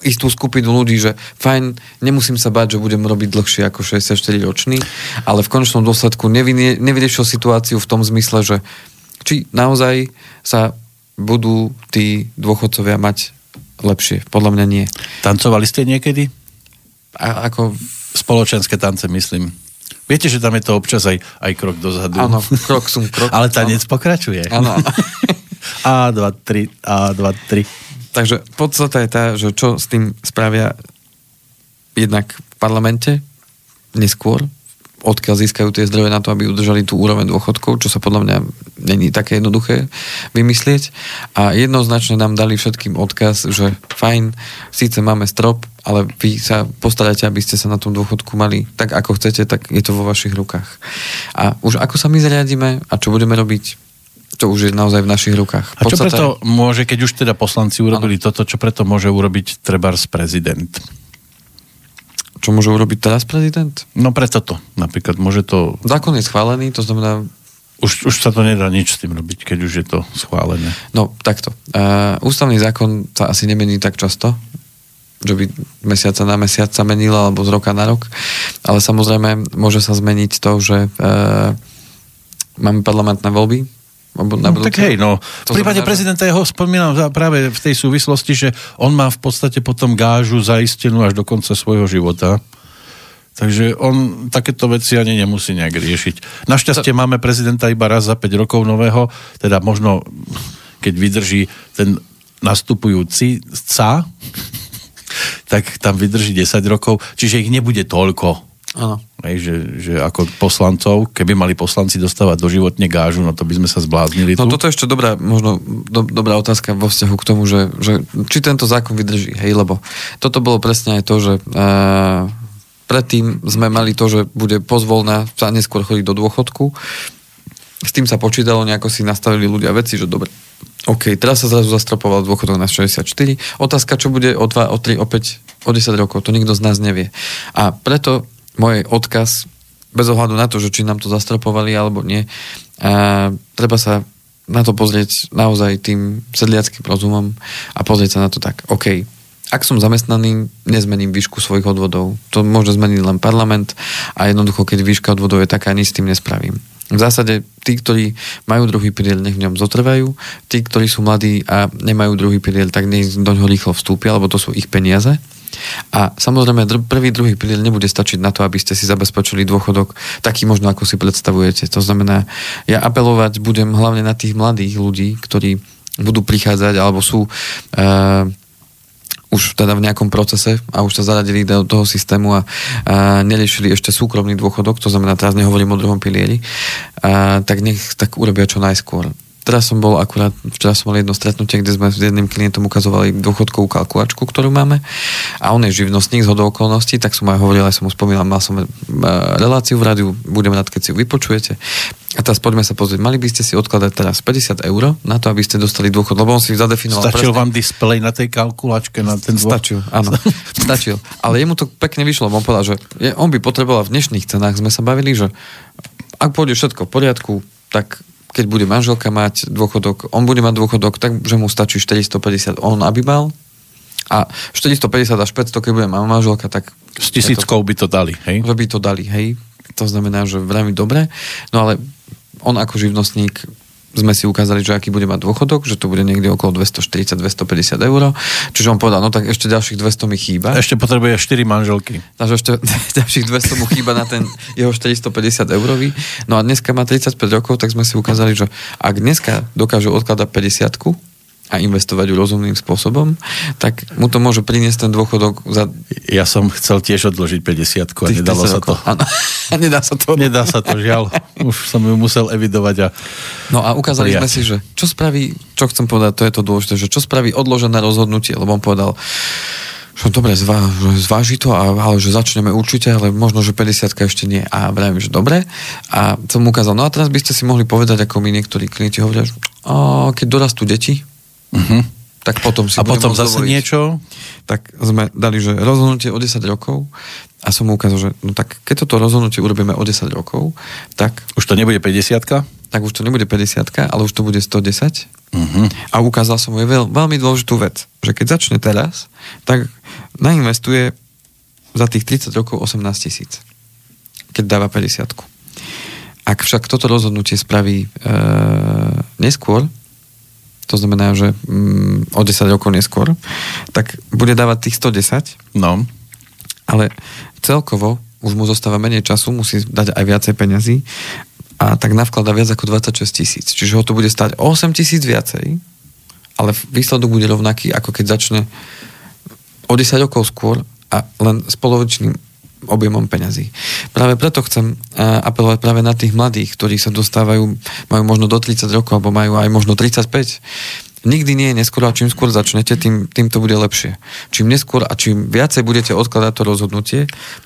A: istú skupinu ľudí, že fajn, nemusím sa báť, že budem robiť dlhšie ako 64 ročný, ale v konečnom dôsledku nevyriešil situáciu v tom zmysle, že či naozaj sa budú tí dôchodcovia mať lepšie. Podľa mňa nie.
B: Tancovali ste niekedy?
A: A, ako...
B: Spoločenské tance, myslím. Viete, že tam je to občas aj, aj krok dozadu.
A: Áno, krok som krok.
B: Ale tanec áno. pokračuje.
A: Áno, áno.
B: A, 2, 3, A, 2, 3.
A: Takže podstata je tá, že čo s tým spravia jednak v parlamente neskôr, odkiaľ získajú tie zdroje na to, aby udržali tú úroveň dôchodkov, čo sa podľa mňa není také jednoduché vymyslieť. A jednoznačne nám dali všetkým odkaz, že fajn, síce máme strop, ale vy sa postarajte, aby ste sa na tom dôchodku mali tak, ako chcete, tak je to vo vašich rukách. A už ako sa my zariadíme a čo budeme robiť, to už je naozaj v našich rukách.
B: A čo preto môže, keď už teda poslanci urobili ano. toto, čo preto môže urobiť trebárs prezident?
A: Čo môže urobiť teraz prezident?
B: No preto to. Napríklad môže to...
A: Zákon je schválený, to znamená...
B: Už, už sa to nedá nič s tým robiť, keď už je to schválené.
A: No, takto. Uh, ústavný zákon sa asi nemení tak často, že by mesiaca na mesiac sa menila, alebo z roka na rok. Ale samozrejme, môže sa zmeniť to, že uh, máme parlamentné voľby,
B: na no, tak hej, no. V prípade znamená, prezidenta jeho spomínam práve v tej súvislosti, že on má v podstate potom gážu zaistenú až do konca svojho života. Takže on takéto veci ani nemusí nejak riešiť. Našťastie to... máme prezidenta iba raz za 5 rokov nového, teda možno keď vydrží ten nastupujúci ca, tak tam vydrží 10 rokov, čiže ich nebude toľko
A: Áno.
B: Hej, že, že ako poslancov, keby mali poslanci dostávať doživotne gážu, no to by sme sa zbláznili
A: No tu. toto je ešte dobrá, možno do, dobrá otázka vo vzťahu k tomu, že, že či tento zákon vydrží, hej, lebo toto bolo presne aj to, že uh, predtým sme mali to, že bude pozvolná sa neskôr chodiť do dôchodku. S tým sa počítalo, nejako si nastavili ľudia veci, že dobre, OK, teraz sa zrazu zastropoval dôchodok na 64. Otázka, čo bude o 2, o 3, o 5, o 10 rokov, to nikto z nás nevie. A preto môj odkaz, bez ohľadu na to, že či nám to zastropovali alebo nie, a treba sa na to pozrieť naozaj tým sedliackým rozumom a pozrieť sa na to tak, OK, ak som zamestnaný, nezmením výšku svojich odvodov. To môže zmeniť len parlament a jednoducho, keď výška odvodov je taká, nič s tým nespravím. V zásade tí, ktorí majú druhý pilier, nech v ňom zotrvajú. Tí, ktorí sú mladí a nemajú druhý pilier, tak nech do ňoho rýchlo vstúpia, lebo to sú ich peniaze. A samozrejme, prvý, druhý pilier nebude stačiť na to, aby ste si zabezpečili dôchodok taký možno, ako si predstavujete. To znamená, ja apelovať budem hlavne na tých mladých ľudí, ktorí budú prichádzať alebo sú uh, už teda v nejakom procese a už sa zaradili do toho systému a, a neriešili ešte súkromný dôchodok, to znamená, teraz nehovorím o druhom pilieri, a, tak nech tak urobia čo najskôr. Teraz som bol akurát, včera som mal jedno stretnutie, kde sme s jedným klientom ukazovali dôchodkovú kalkulačku, ktorú máme a on je živnostník z hodou okolností, tak som aj hovoril, aj som mu spomínal, mal som e, reláciu v rádiu, budem rád, keď si ju vypočujete. A teraz poďme sa pozrieť, mali by ste si odkladať teraz 50 eur na to, aby ste dostali dôchod, lebo on si zadefinoval.
B: Stačil presne... vám displej na tej kalkulačke na ten
A: dôchod? Stačil, áno. Stačil. Ale jemu to pekne vyšlo, on povedal, že on by potreboval v dnešných cenách, sme sa bavili, že ak pôjde všetko v poriadku, tak keď bude manželka mať dôchodok, on bude mať dôchodok, tak že mu stačí 450 on, aby mal. A 450 až 500, keď bude mať manželka, tak...
B: S tisíckou by to dali, hej?
A: Že by to dali, hej. To znamená, že veľmi dobre. No ale on ako živnostník sme si ukázali, že aký bude mať dôchodok, že to bude niekde okolo 240-250 eur. Čiže on povedal, no tak ešte ďalších 200 mi chýba.
B: Ešte potrebuje 4 manželky.
A: Takže ešte ďalších 200 mu chýba na ten jeho 450 eurový. No a dneska má 35 rokov, tak sme si ukázali, že ak dneska dokážu odkladať 50 a investovať ju rozumným spôsobom, tak mu to môže priniesť ten dôchodok za...
B: Ja som chcel tiež odložiť 50 a nedalo sa to.
A: Áno. A nedá sa to.
B: Nedá sa to, žiaľ. Už som ju musel evidovať a...
A: No a ukázali prijať. sme si, že čo spraví, čo chcem povedať, to je to dôležité, že čo spraví odložené rozhodnutie, lebo on povedal, že dobre, zvá, zváži to, ale že začneme určite, ale možno, že 50 ešte nie. A vravím, že dobre. A som mu ukázal, no a teraz by ste si mohli povedať, ako mi niektorí klienti hovoria, že keď dorastú deti, Uh-huh. Tak potom si
B: A potom zase dovoliť. niečo?
A: Tak sme dali, že rozhodnutie o 10 rokov a som mu ukázal, že no tak keď toto rozhodnutie urobíme o 10 rokov, tak...
B: Už to nebude 50
A: Tak už to nebude 50 ale už to bude 110. Uh-huh. A ukázal som mu veľ, veľmi dôležitú vec, že keď začne teraz, tak nainvestuje za tých 30 rokov 18 tisíc. Keď dáva 50 Ak však toto rozhodnutie spraví e, neskôr, to znamená, že mm, o 10 rokov neskôr, tak bude dávať tých 110.
B: No.
A: Ale celkovo už mu zostáva menej času, musí dať aj viacej peňazí a tak navklada viac ako 26 tisíc. Čiže ho to bude stať 8 tisíc viacej, ale výsledok bude rovnaký, ako keď začne o 10 rokov skôr a len s polovičným objemom peňazí. Práve preto chcem apelovať práve na tých mladých, ktorí sa dostávajú, majú možno do 30 rokov, alebo majú aj možno 35. Nikdy nie je neskôr a čím skôr začnete, tým, tým to bude lepšie. Čím neskôr a čím viacej budete odkladať to rozhodnutie,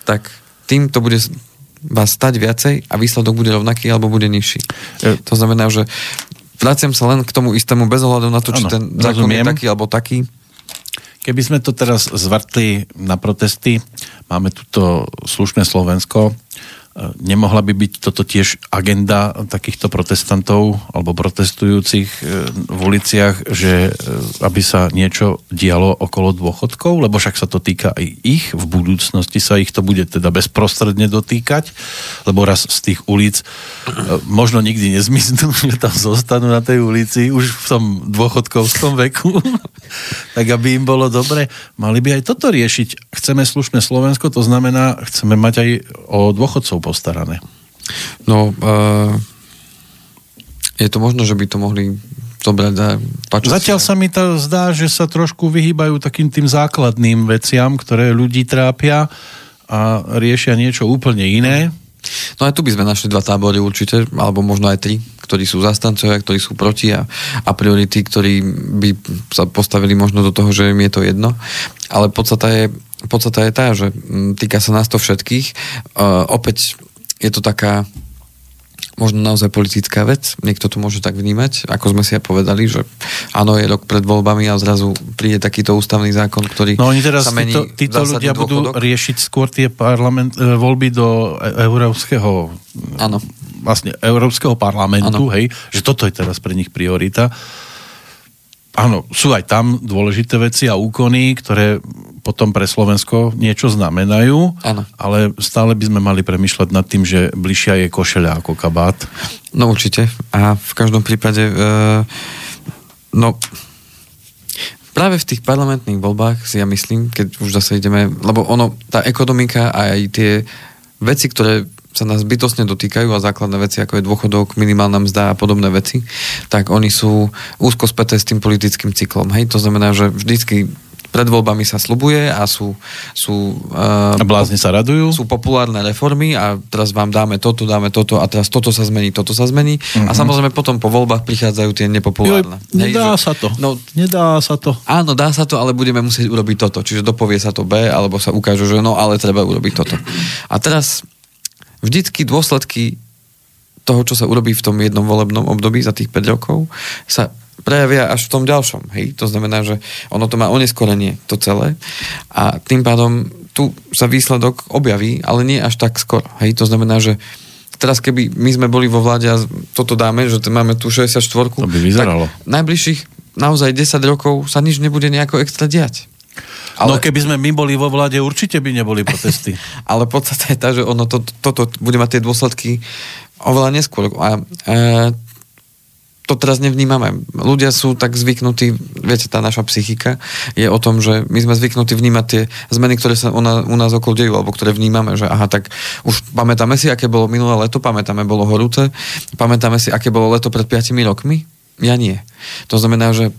A: tak tým to bude vás stať viacej a výsledok bude rovnaký alebo bude nižší. E, to znamená, že vraciam sa len k tomu istému bez ohľadu na to, či ano, ten zákon rozumiem. je taký alebo taký
B: Keby sme to teraz zvrtli na protesty, máme tuto slušné Slovensko, Nemohla by byť toto tiež agenda takýchto protestantov alebo protestujúcich e, v uliciach, že e, aby sa niečo dialo okolo dôchodkov, lebo však sa to týka aj ich, v budúcnosti sa ich to bude teda bezprostredne dotýkať, lebo raz z tých ulic e, možno nikdy nezmiznú, že tam zostanú na tej ulici už v tom dôchodkovskom veku, tak aby im bolo dobre, mali by aj toto riešiť. Chceme slušné Slovensko, to znamená, chceme mať aj o dôchodcov postarané?
A: No, uh, je to možno, že by to mohli zobrať a
B: páčiť Zatiaľ sa mi to zdá, že sa trošku vyhýbajú takým tým základným veciam, ktoré ľudí trápia a riešia niečo úplne iné.
A: No aj tu by sme našli dva tábory určite, alebo možno aj tri, ktorí sú zastancovia, ktorí sú proti a, a priority, ktorí by sa postavili možno do toho, že im je to jedno. Ale podstata je, podstata je tá, že mm, týka sa nás to všetkých. Uh, opäť je to taká možno naozaj politická vec. Niekto to môže tak vnímať, ako sme si aj povedali, že áno, je rok pred voľbami a zrazu príde takýto ústavný zákon, ktorý
B: No oni teraz, sa mení títo, títo ľudia dôchodok. budú riešiť skôr tie parlament, e, voľby do e, európskeho
A: áno.
B: vlastne európskeho parlamentu, áno. hej, že toto je teraz pre nich priorita. Áno, sú aj tam dôležité veci a úkony, ktoré potom pre Slovensko niečo znamenajú,
A: ano.
B: ale stále by sme mali premyšľať nad tým, že bližšia je košeľa ako kabát.
A: No určite. A v každom prípade e, no práve v tých parlamentných voľbách si ja myslím, keď už zase ideme, lebo ono, tá ekonomika a aj tie veci, ktoré sa nás bytostne dotýkajú a základné veci, ako je dôchodok, minimálna mzda a podobné veci, tak oni sú úzko späté s tým politickým cyklom. Hej, to znamená, že vždycky pred voľbami sa slubuje a sú... sú
B: uh, a blázni sa radujú?
A: Sú populárne reformy a teraz vám dáme toto, dáme toto a teraz toto sa zmení, toto sa zmení. Uh-huh. A mhm. samozrejme potom po voľbách prichádzajú tie nepopulárne.
B: Jo, nedá Hej, sa to. No, nedá sa to.
A: Áno, dá sa to, ale budeme musieť urobiť toto. Čiže dopovie sa to B, alebo sa ukáže, že no, ale treba urobiť toto. A teraz vždycky dôsledky toho, čo sa urobí v tom jednom volebnom období za tých 5 rokov, sa prejavia až v tom ďalšom. Hej? To znamená, že ono to má oneskorenie, to celé. A tým pádom tu sa výsledok objaví, ale nie až tak skoro. Hej? To znamená, že teraz keby my sme boli vo vláde a toto dáme, že máme tu 64
B: to by vyzeralo.
A: najbližších naozaj 10 rokov sa nič nebude nejako extra diať.
B: Ale... No keby sme my boli vo vláde, určite by neboli protesty.
A: ale podstate je tá, že ono to, toto bude mať tie dôsledky oveľa neskôr. A, e, to teraz nevnímame. Ľudia sú tak zvyknutí, viete, tá naša psychika je o tom, že my sme zvyknutí vnímať tie zmeny, ktoré sa u nás, u okolo dejú, alebo ktoré vnímame, že aha, tak už pamätáme si, aké bolo minulé leto, pamätáme, bolo horúce, pamätáme si, aké bolo leto pred 5 rokmi, ja nie. To znamená, že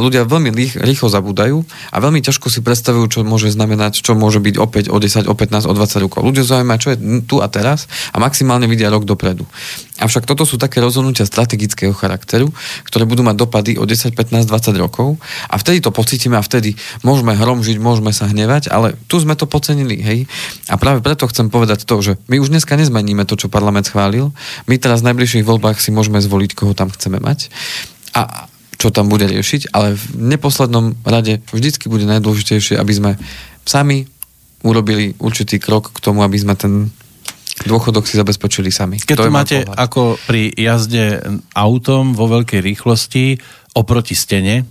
A: ľudia veľmi rýchlo zabúdajú a veľmi ťažko si predstavujú, čo môže znamenať, čo môže byť opäť o 10, o 15, o 20 rokov. Ľudia zaujímajú, čo je tu a teraz a maximálne vidia rok dopredu. Avšak toto sú také rozhodnutia strategického charakteru, ktoré budú mať dopady o 10, 15, 20 rokov a vtedy to pocítime a vtedy môžeme hromžiť, môžeme sa hnevať, ale tu sme to pocenili, hej. A práve preto chcem povedať to, že my už dneska nezmeníme to, čo parlament schválil. My teraz v najbližších voľbách si môžeme zvoliť, koho tam chceme mať a čo tam bude riešiť, ale v neposlednom rade vždycky bude najdôležitejšie, aby sme sami urobili určitý krok k tomu, aby sme ten dôchodok si zabezpečili sami.
B: Keď to, to máte pohľad. ako pri jazde autom vo veľkej rýchlosti oproti stene,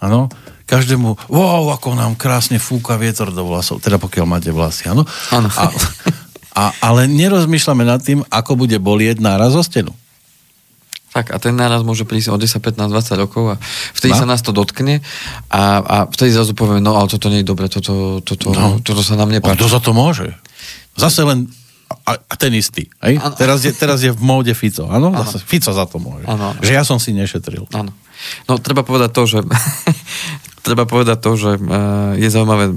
B: áno, každému, wow, ako nám krásne fúka vietor do vlasov, teda pokiaľ máte vlasy, áno.
A: Áno. A,
B: a, ale nerozmýšľame nad tým, ako bude bolieť náraz o stenu.
A: Tak a ten náraz môže prísť o 10, 15, 20 rokov a vtedy no. sa nás to dotkne a, a vtedy zrazu povieme, no ale toto nie je dobre, toto, toto, no. toto sa nám nepáči.
B: Kto za to môže? Zase len a, a ten istý. Hej? Teraz, je, teraz je v móde Fico. Áno? Fico za to môže.
A: Ano, ano.
B: Že ja som si nešetril.
A: Áno. No treba povedať to, že treba povedať to, že uh, je zaujímavé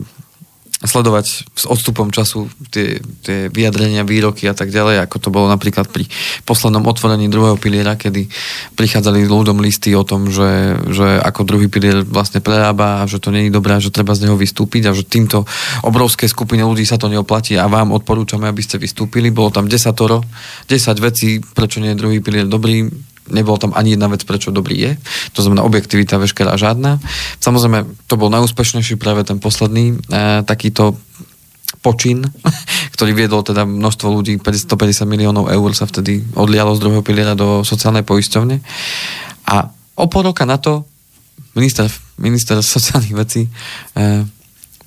A: sledovať s odstupom času tie, tie vyjadrenia, výroky a tak ďalej, ako to bolo napríklad pri poslednom otvorení druhého piliera, kedy prichádzali ľuďom listy o tom, že, že ako druhý pilier vlastne prerába a že to nie je dobré, že treba z neho vystúpiť a že týmto obrovské skupine ľudí sa to neoplatí a vám odporúčame, aby ste vystúpili. Bolo tam desatoro, 10 vecí, prečo nie je druhý pilier dobrý, nebol tam ani jedna vec, prečo dobrý je. To znamená objektivita veškerá žiadna. Samozrejme, to bol najúspešnejší práve ten posledný e, takýto počin, ktorý viedol teda množstvo ľudí, 150 miliónov eur sa vtedy odlialo z druhého piliera do sociálnej poisťovne. A o pol roka na to minister, minister sociálnych vecí e,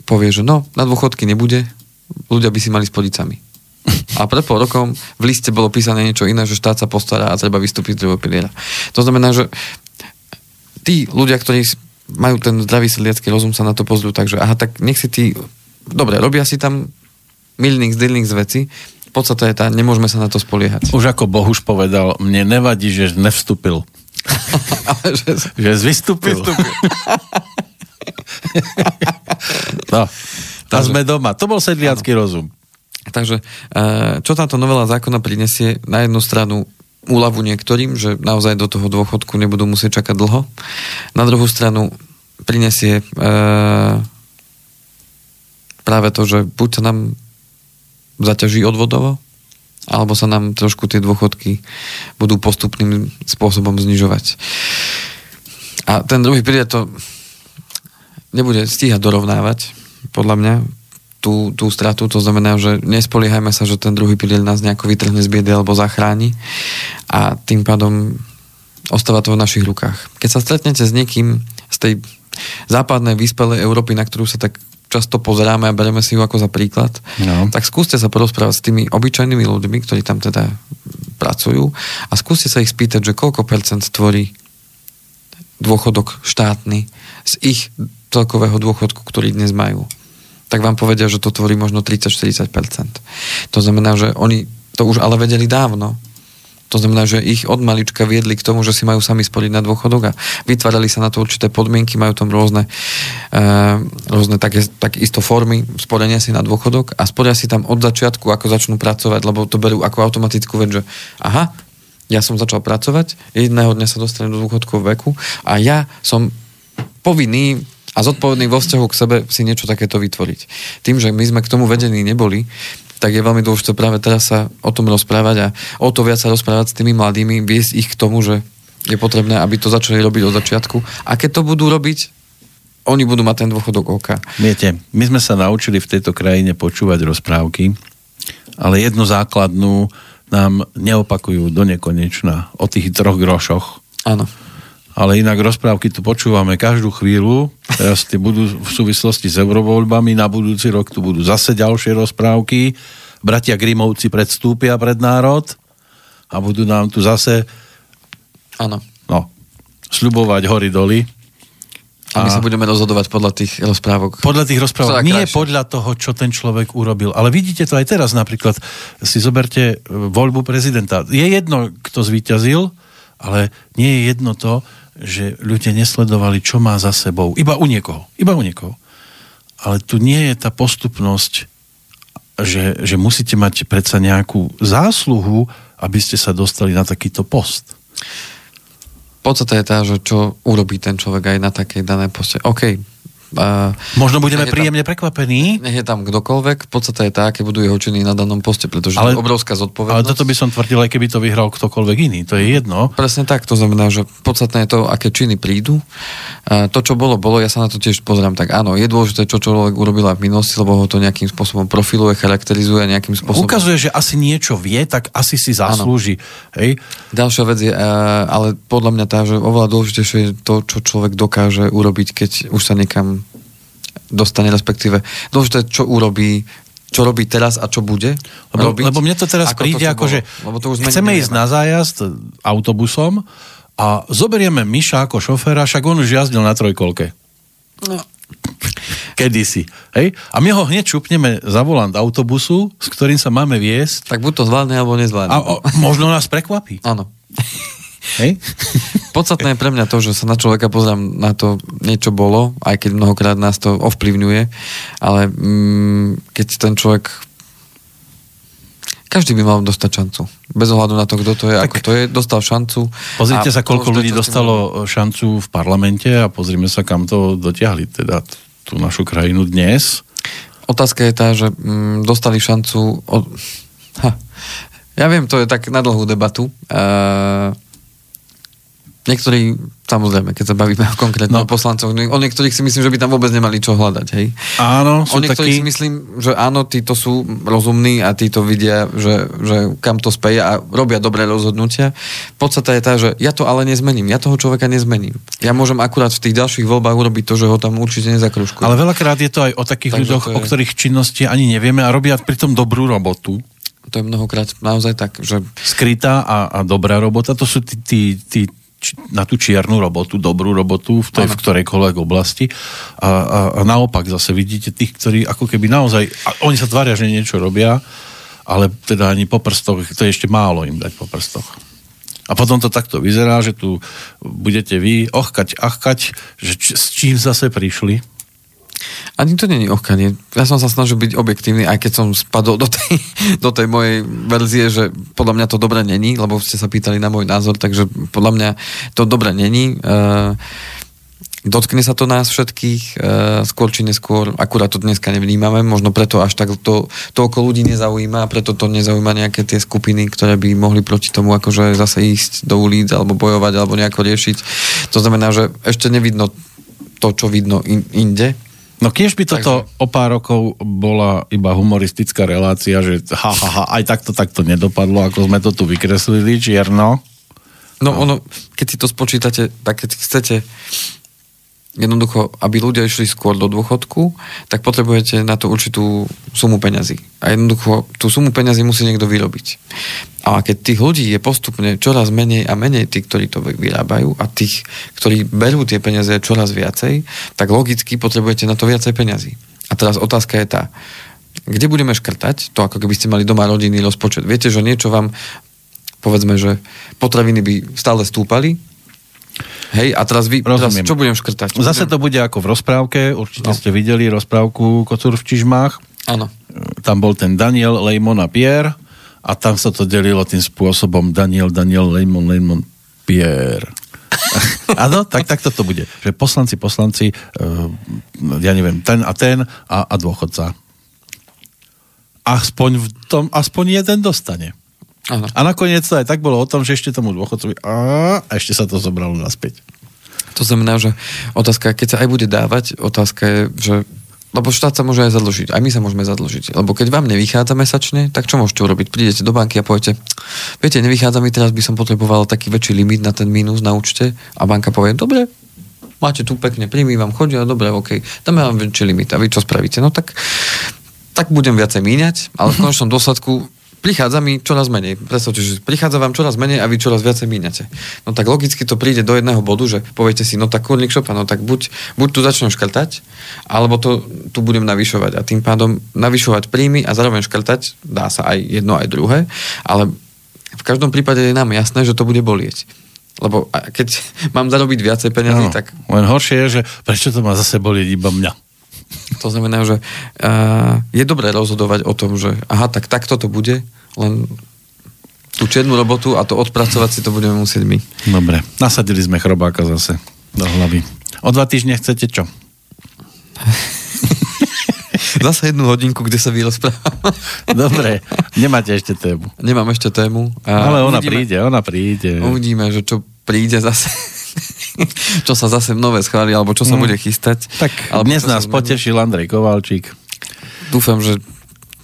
A: povie, že no, na dôchodky nebude, ľudia by si mali spodiť sami. A pred pol rokom v liste bolo písané niečo iné, že štát sa postará a treba vystúpiť z druhého piliera. To znamená, že tí ľudia, ktorí majú ten zdravý sedliacký rozum, sa na to pozrú, takže aha, tak nech si tí, dobre, robia si tam milník, zdylník z veci, v podstate je tá, nemôžeme sa na to spoliehať.
B: Už ako Bohuž povedal, mne nevadí, že nevstúpil.
A: Že...
B: že vystúpil. vystúpil. no, a sme doma. To bol sedliacký rozum.
A: Takže, e, čo táto novela zákona prinesie? Na jednu stranu úľavu niektorým, že naozaj do toho dôchodku nebudú musieť čakať dlho. Na druhú stranu prinesie e, práve to, že buď sa nám zaťaží odvodovo, alebo sa nám trošku tie dôchodky budú postupným spôsobom znižovať. A ten druhý pilier to nebude stíhať dorovnávať, podľa mňa, tú, tú stratu, to znamená, že nespoliehajme sa, že ten druhý pilier nás nejako vytrhne z biedy alebo zachráni a tým pádom ostáva to v našich rukách. Keď sa stretnete s niekým z tej západnej vyspelej Európy, na ktorú sa tak často pozeráme a bereme si ju ako za príklad, no. tak skúste sa porozprávať s tými obyčajnými ľuďmi, ktorí tam teda pracujú a skúste sa ich spýtať, že koľko percent tvorí dôchodok štátny z ich celkového dôchodku, ktorý dnes majú. Tak vám povedia, že to tvorí možno 30-40%. To znamená, že oni to už ale vedeli dávno. To znamená, že ich od malička viedli k tomu, že si majú sami sporiť na dôchodok a vytvárali sa na to určité podmienky, majú tam rôzne, e, rôzne také, tak isto formy sporenia si na dôchodok a sporia si tam od začiatku, ako začnú pracovať, lebo to berú ako automatickú vec, že aha, ja som začal pracovať, jedného dňa sa dostanem do dôchodkového veku a ja som povinný a zodpovedný vo vzťahu k sebe si niečo takéto vytvoriť. Tým, že my sme k tomu vedení neboli, tak je veľmi dôležité práve teraz sa o tom rozprávať a o to viac sa rozprávať s tými mladými, viesť ich k tomu, že je potrebné, aby to začali robiť od začiatku. A keď to budú robiť, oni budú mať ten dôchodok oka.
B: Viete, my sme sa naučili v tejto krajine počúvať rozprávky, ale jednu základnú nám neopakujú do nekonečna o tých troch grošoch.
A: Áno
B: ale inak rozprávky tu počúvame každú chvíľu. Teraz tie budú v súvislosti s eurovoľbami, na budúci rok tu budú zase ďalšie rozprávky. Bratia Grimovci predstúpia pred národ a budú nám tu zase
A: Áno.
B: No, sľubovať hory doly.
A: A, a my sa budeme rozhodovať podľa tých rozprávok.
B: Podľa tých rozprávok. Nie krajšie. podľa toho, čo ten človek urobil. Ale vidíte to aj teraz napríklad. Si zoberte voľbu prezidenta. Je jedno, kto zvíťazil, ale nie je jedno to, že ľudia nesledovali, čo má za sebou. Iba u niekoho. Iba u niekoho. Ale tu nie je tá postupnosť, že, že musíte mať predsa nejakú zásluhu, aby ste sa dostali na takýto post.
A: Podstate je tá, že čo urobí ten človek aj na takej danej poste. OK,
B: Uh, Možno budeme príjemne tam, prekvapení.
A: Nech je tam kdokoľvek, v podstate je tak, aké budú jeho činy na danom poste, pretože ale, je obrovská zodpovednosť.
B: Ale toto by som tvrdil, aj keby to vyhral ktokoľvek iný, to je jedno.
A: Presne tak, to znamená, že podstatné je to, aké činy prídu. Uh, to, čo bolo, bolo, ja sa na to tiež pozerám, tak áno, je dôležité, čo človek urobil v minulosti, lebo ho to nejakým spôsobom profiluje, charakterizuje nejakým spôsobom.
B: Ukazuje, že asi niečo vie, tak asi si zaslúži. Hej?
A: Ďalšia vec je, uh, ale podľa mňa tá, že oveľa dôležitejšie je to, čo človek dokáže urobiť, keď už sa niekam dostane, respektíve dôležité, čo urobí, čo robí teraz a čo bude
B: lebo, robiť. Lebo mne to teraz ako príde, ako že chceme ísť na zájazd autobusom a zoberieme Miša ako šoféra, však on už jazdil na trojkolke. No. Kedysi. Hej? A my ho hneď čupneme za volant autobusu, s ktorým sa máme viesť.
A: Tak buď to zvládne, alebo nezvládne.
B: A o, možno nás prekvapí.
A: Áno.
B: Hej?
A: Podstatné je pre mňa to, že sa na človeka pozriem na to, niečo bolo, aj keď mnohokrát nás to ovplyvňuje, ale mm, keď ten človek každý by mal dostať šancu. Bez ohľadu na to, kto to je, tak ako to je, dostal šancu.
B: Pozrite sa, koľko ľudí dostalo šancu v parlamente a pozrime sa, kam to dotiahli, teda tú našu krajinu dnes.
A: Otázka je tá, že mm, dostali šancu od... Ha. Ja viem, to je tak na dlhú debatu. Uh Niektorí, samozrejme, keď sa bavíme o konkrétnych no. poslancoch, o niektorých si myslím, že by tam vôbec nemali čo hľadať, hej?
B: Áno, sú
A: O niektorých
B: takí...
A: si myslím, že áno, títo sú rozumní a títo vidia, že, že kam to speje a robia dobré rozhodnutia. Podstata je tá, že ja to ale nezmením, ja toho človeka nezmením. Ja môžem akurát v tých ďalších voľbách urobiť to, že ho tam určite nezakružkujem.
B: Ale veľakrát je to aj o takých
A: Takže
B: ľuďoch,
A: je-
B: o ktorých činnosti ani nevieme a robia pritom dobrú robotu.
A: To je mnohokrát naozaj tak, že
B: skrytá a, a dobrá robota, to sú tí, tí, tí na tú čiernu robotu, dobrú robotu v tej v ktorejkoľvek oblasti a, a, a naopak zase vidíte tých, ktorí ako keby naozaj, a oni sa tvária, že niečo robia, ale teda ani po prstoch, to je ešte málo im dať po prstoch. A potom to takto vyzerá, že tu budete vy ochkať, achkať, že č, s čím zase prišli.
A: Ani to není ohkanie. Ja som sa snažil byť objektívny, aj keď som spadol do tej, do tej mojej verzie, že podľa mňa to dobre není, lebo ste sa pýtali na môj názor, takže podľa mňa to dobre není. Uh, dotkne sa to nás všetkých, uh, skôr či neskôr, akurát to dneska nevnímame, možno preto až tak to, toľko ľudí nezaujíma a preto to nezaujíma nejaké tie skupiny, ktoré by mohli proti tomu akože zase ísť do ulic alebo bojovať alebo nejako riešiť. To znamená, že ešte nevidno to, čo vidno in, inde,
B: No kiež by toto
A: Takže-
B: o pár rokov bola iba humoristická relácia, že ha, ha, ha, aj takto, takto nedopadlo, ako sme to tu vykreslili, čierno.
A: No ono, keď si to spočítate, tak keď chcete jednoducho, aby ľudia išli skôr do dôchodku, tak potrebujete na to určitú sumu peňazí. A jednoducho tú sumu peňazí musí niekto vyrobiť. A keď tých ľudí je postupne čoraz menej a menej tí, ktorí to vyrábajú a tých, ktorí berú tie peniaze čoraz viacej, tak logicky potrebujete na to viacej peňazí. A teraz otázka je tá, kde budeme škrtať, to ako keby ste mali doma rodinný rozpočet. Viete, že niečo vám, povedzme, že potraviny by stále stúpali, hej, a teraz vy, teraz čo budem škrtať?
B: Zase to bude ako v rozprávke, určite no. ste videli rozprávku Kocúr v Čižmách.
A: Áno.
B: Tam bol ten Daniel, Lejmon a Pierre a tam sa to delilo tým spôsobom Daniel, Daniel, Lejmon, Lejmon, Pierre. Áno, tak, tak toto bude. Že poslanci, poslanci, uh, ja neviem, ten a ten a, a dôchodca. Aspoň v tom, aspoň jeden dostane.
A: Áno.
B: A nakoniec to aj tak bolo o tom, že ešte tomu dôchodcovi a, a ešte sa to zobralo naspäť.
A: To znamená, že otázka, keď sa aj bude dávať, otázka je, že lebo štát sa môže aj zadlžiť, aj my sa môžeme zadlžiť. Lebo keď vám nevychádza mesačne, tak čo môžete urobiť? Prídete do banky a poviete, viete, nevychádza mi teraz, by som potreboval taký väčší limit na ten mínus na účte a banka povie, dobre, máte tu pekne príjmy, vám chodia, dobre, OK, dáme vám väčší limit a vy čo spravíte? No tak, tak budem viacej míňať, ale v konečnom dôsledku prichádza mi čoraz menej. Predstavte, že prichádza vám čoraz menej a vy čoraz viacej míňate. No tak logicky to príde do jedného bodu, že poviete si, no tak kurník šopa, no tak buď, buď tu začnem škrtať, alebo to tu budem navyšovať. A tým pádom navyšovať príjmy a zároveň škrtať, dá sa aj jedno, aj druhé, ale v každom prípade je nám jasné, že to bude bolieť. Lebo keď mám zarobiť viacej peniazí,
B: Áno.
A: tak
B: Len horšie je, že prečo to má zase bolieť iba mňa.
A: To znamená, že uh, je dobré rozhodovať o tom, že aha, tak takto to bude, len tú čiernu robotu a to odpracovať si to budeme musieť my.
B: Dobre, nasadili sme chrobáka zase do hlavy. O dva týždne chcete čo?
A: Zase jednu hodinku, kde sa vyrozprávam.
B: Dobre, nemáte ešte tému.
A: Nemám ešte tému. A
B: Ale ona
A: uvidíme,
B: príde, ona príde.
A: Uvidíme, že čo príde zase. čo sa zase nové schváli, alebo čo sa
B: Mm.
A: bude chystať.
B: Tak
A: alebo
B: dnes nás potešil Andrej Kovalčík.
A: Dúfam, že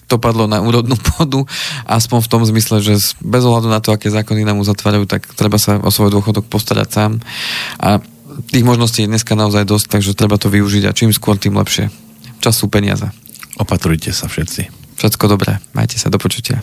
A: to padlo na úrodnú pôdu, aspoň v tom zmysle, že bez ohľadu na to, aké zákony nám uzatvárajú, tak treba sa o svoj dôchodok postarať sám. A tých možností je dneska naozaj dosť, takže treba to využiť a čím skôr, tým lepšie. Čas sú peniaze.
B: Opatrujte sa všetci.
A: Všetko dobré. Majte sa do počutia.